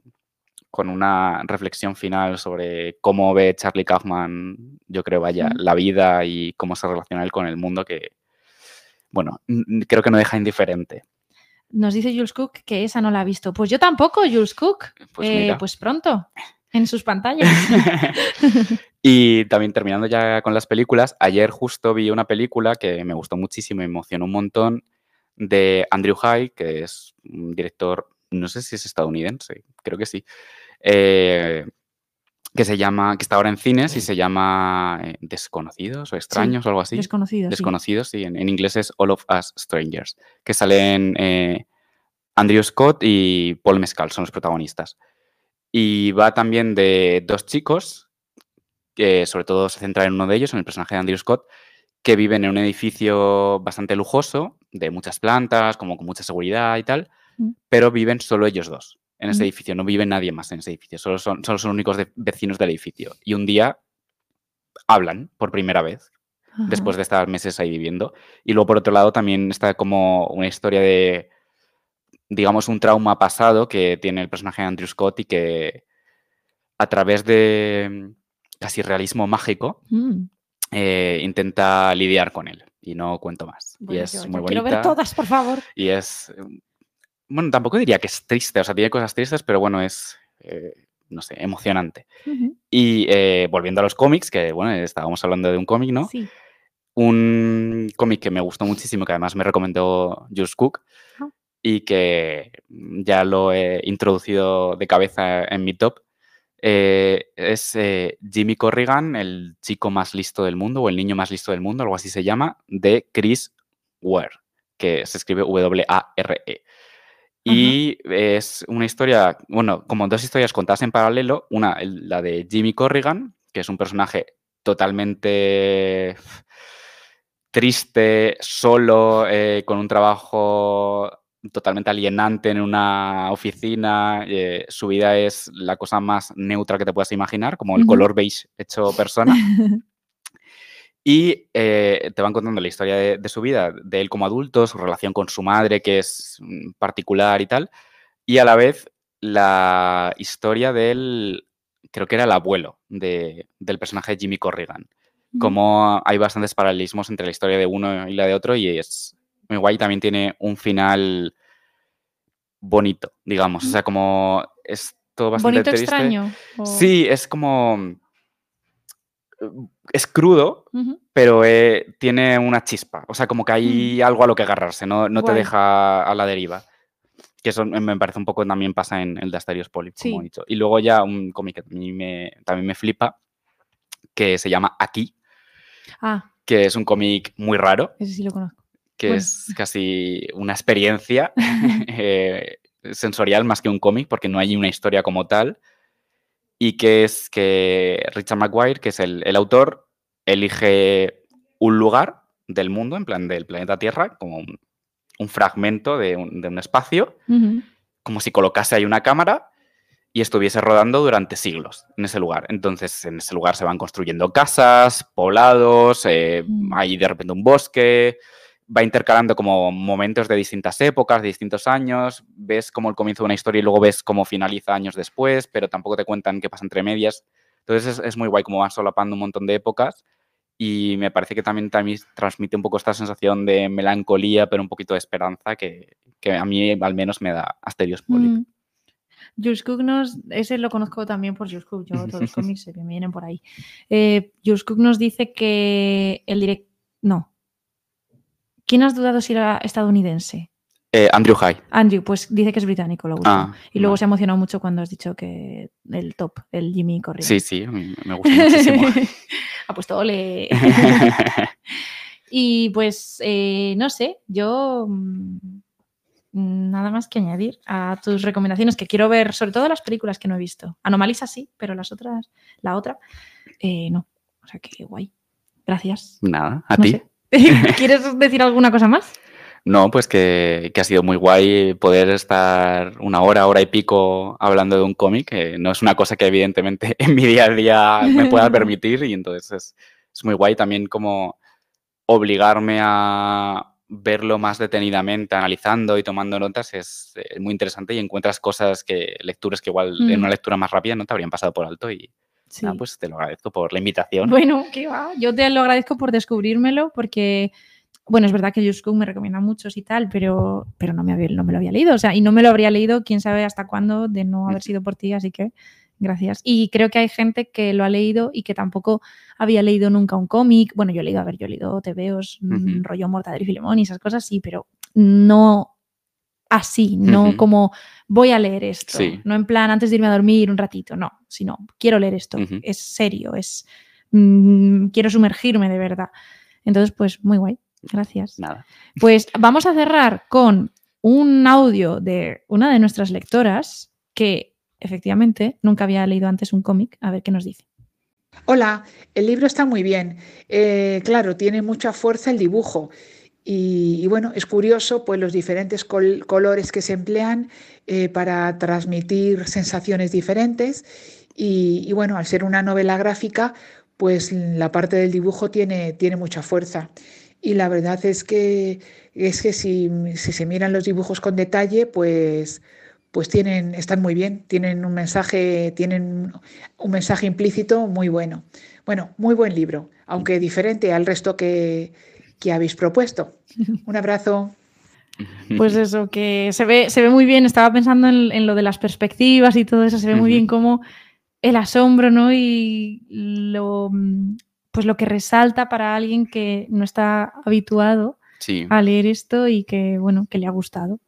con una reflexión final sobre cómo ve Charlie Kaufman, yo creo, vaya, la vida y cómo se relaciona él con el mundo que, bueno, creo que no deja indiferente. Nos dice Jules Cook que esa no la ha visto. Pues yo tampoco, Jules Cook. Pues Eh, pues pronto, en sus pantallas. [laughs] y también terminando ya con las películas, ayer justo vi una película que me gustó muchísimo me emocionó un montón de Andrew High, que es un director, no sé si es estadounidense, creo que sí, eh, que se llama, que está ahora en cines y se llama eh, Desconocidos o Extraños o algo así. Desconocido. sí. Desconocidos, sí, en, en inglés es All of Us Strangers, que salen eh, Andrew Scott y Paul Mescal, son los protagonistas. Y va también de dos chicos, que sobre todo se centra en uno de ellos, en el personaje de Andrew Scott, que viven en un edificio bastante lujoso, de muchas plantas, como con mucha seguridad y tal, Mm. pero viven solo ellos dos en ese Mm. edificio, no vive nadie más en ese edificio, solo son, solo son los únicos de- vecinos del edificio. Y un día hablan por primera vez, Ajá. después de estar meses ahí viviendo. Y luego, por otro lado, también está como una historia de, digamos, un trauma pasado que tiene el personaje de Andrew Scott y que a través de mm, casi realismo mágico Mm. eh, intenta lidiar con él. Y no cuento más. Bueno, y es muy quiero ver bonita. todas, por favor. Y es. mm, Bueno, tampoco diría que es triste, o sea, tiene cosas tristes, pero bueno, es. eh, no sé, emocionante. Y eh, volviendo a los cómics, que bueno, estábamos hablando de un cómic, ¿no? Sí. un cómic que me gustó muchísimo, que además me recomendó Jules Cook Ah. Y que ya lo he introducido de cabeza en mi top. eh, es eh, Jimmy Corrigan, el chico más listo del mundo o el niño más listo del mundo, algo así se llama, de Chris Ware, que se escribe W-A-R-E. Y es una historia, bueno, como dos historias contadas en paralelo. Una, el- la de Jimmy Corrigan, que es un personaje totalmente triste, solo, eh, con un trabajo totalmente alienante en una oficina. eh, su vida es la cosa más neutra que te puedas imaginar, como el color beige hecho persona. [laughs] Y eh, te van contando la historia de, de su vida, de él como adulto, su relación con su madre, que es mm, particular y tal. Y a la vez la historia del, creo que era el abuelo de- del personaje de Jimmy Corrigan. Como hay bastantes paralelismos entre la historia de uno y la de otro y es muy guay. También tiene un final bonito, digamos. O sea, como es todo bastante Bonito triste. extraño. o- Sí, es como... Es crudo, pero eh, tiene una chispa. O sea, como que hay algo a lo que agarrarse, no, no te Mm. Deja a la deriva. Que eso me parece un poco también pasa en el de Asterios Polyp, como he dicho. Y luego ya un cómic que a mí me, también me flipa, que se llama Aquí, Ah, que es un cómic muy raro, ese sí lo conozco. Que Bueno. es casi una experiencia [laughs] eh, sensorial más que un cómic, porque no hay una historia como tal. Y que es que Richard Maguire, que es el, el autor, elige un lugar del mundo, en plan del planeta Tierra, como un- un fragmento de un, de un espacio, como si colocase ahí una cámara y estuviese rodando durante siglos en ese lugar. Entonces, en ese lugar se van construyendo casas, poblados, eh, hay de repente un bosque, va intercalando como momentos de distintas épocas, de distintos años, ves como el comienzo de una historia y luego ves cómo finaliza años después, pero tampoco te cuentan qué pasa entre medias. Entonces es, es muy guay como van solapando un montón de épocas y me parece que también, también transmite un poco esta sensación de melancolía, pero un poquito de esperanza que, que a mí al menos me da Asterios Polyp. Mm. Jules nos, ese lo conozco también por Jules Cook, yo todos los [laughs] cómics que me vienen por ahí. Eh, Jules nos dice que el direct... No. ¿Quién has dudado si era estadounidense? Eh, Andrew High. Andrew, pues dice que es británico, lo último. Ah, y luego se ha emocionado mucho cuando has dicho que el top, el Jimmy Corrigan. Sí, sí, me gusta muchísimo. ha [laughs] puesto ole. [laughs] y pues, eh, no sé, yo mm, nada más que añadir a tus recomendaciones, que quiero ver, sobre todo las películas que no he visto. Anomalisa sí, pero las otras, la otra, eh, no. O sea que guay. Gracias. Nada, a No ti. sé. [laughs] [laughs] ¿Quieres decir alguna cosa más? No, pues que, que ha sido muy guay poder estar una hora, hora y pico hablando de un cómic, que no es una cosa que evidentemente [laughs] en mi día a día me pueda permitir y entonces es, es muy guay también como obligarme a verlo más detenidamente, analizando y tomando notas es eh, muy interesante y encuentras cosas que, lecturas que igual en Mm. una lectura más rápida no te habrían pasado por alto y Sí. pues te lo agradezco por la invitación. Bueno, qué va. Yo te lo agradezco por descubrírmelo porque, bueno, es verdad que Jules me recomienda muchos y tal, pero, pero no, me había- no me lo había leído. O sea, y no me lo habría leído quién sabe hasta cuándo de no haber sido por ti, así que gracias. Y creo que hay gente que lo ha leído y que tampoco había leído nunca un cómic. Bueno, yo he leído, a ver, yo he leído TVOs, mm, Ujú. rollo Mortadelo y Filemón y esas cosas, sí, pero no así, no como voy a leer esto, Sí. no en plan antes de irme a dormir un ratito, no, sino quiero leer esto, es serio, es mm, quiero sumergirme de verdad. Entonces, pues muy guay, gracias. Nada. Pues vamos a cerrar con un audio de una de nuestras lectoras que efectivamente nunca había leído antes un cómic, a ver qué nos dice. Hola, el libro está muy bien. Eh, claro, tiene mucha fuerza el dibujo. Y, bueno, es curioso pues los diferentes col- colores que se emplean eh, para transmitir sensaciones diferentes. Y, y bueno, al ser una novela gráfica, pues la parte del dibujo tiene, tiene mucha fuerza. Y la verdad es que, es que si, si se miran los dibujos con detalle, pues, pues tienen, están muy bien, tienen un mensaje, tienen un mensaje implícito muy bueno. Bueno, muy buen libro, aunque diferente al resto que, que habéis propuesto. Un abrazo. [laughs] Pues eso, que se ve, se ve muy bien, estaba pensando en, en lo de las perspectivas y todo eso, se ve muy bien como el asombro, ¿no? Y lo, pues lo que resalta para alguien que no está habituado Sí. a leer esto y que, bueno, que le ha gustado.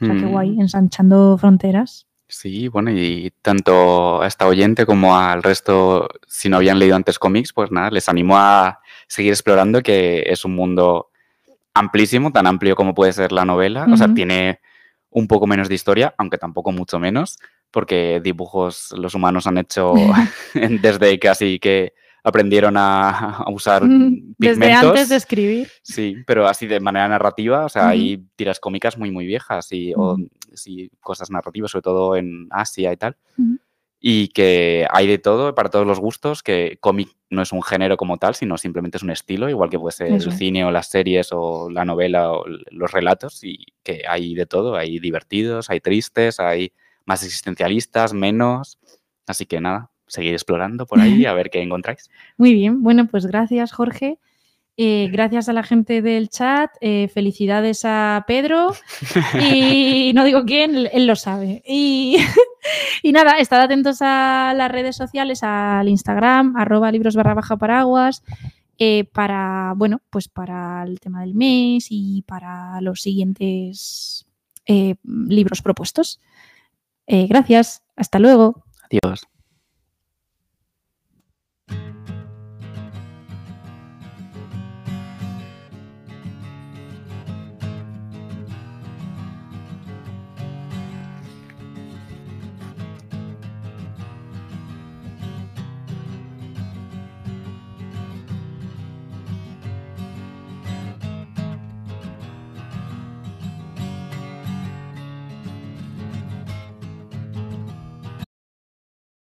O sea, qué Mm. guay, ensanchando fronteras. Sí, bueno, y tanto a esta oyente como al resto, si no habían leído antes cómics, pues nada, les animo a seguir explorando que es un mundo amplísimo, tan amplio como puede ser la novela. O sea, tiene un poco menos de historia, aunque tampoco mucho menos, porque dibujos los humanos han hecho [laughs] [laughs] desde casi que aprendieron a, a usar Desde pigmentos. antes de escribir. Sí, pero así de manera narrativa, o sea, hay tiras cómicas muy, muy viejas y o, Ujú. sí, cosas narrativas, sobre todo en Asia y tal. Y que hay de todo, para todos los gustos, que cómic no es un género como tal, sino simplemente es un estilo, igual que puede ser Eso el cine o las series o la novela o los relatos, y que hay de todo, hay divertidos, hay tristes, hay más existencialistas, menos. Así que nada, seguir explorando por ahí a ver qué encontráis. [laughs] Muy bien, bueno, pues gracias, Jorge. Eh, [laughs] gracias a la gente del chat. eh, felicidades a Pedro. [laughs] Y no digo quién, él lo sabe. Y, y nada, estad atentos a las redes sociales, al Instagram, arroba libros barra baja paraguas, eh, para, bueno, pues para el tema del mes y para los siguientes eh, libros propuestos. Eh, gracias, hasta luego. Adiós.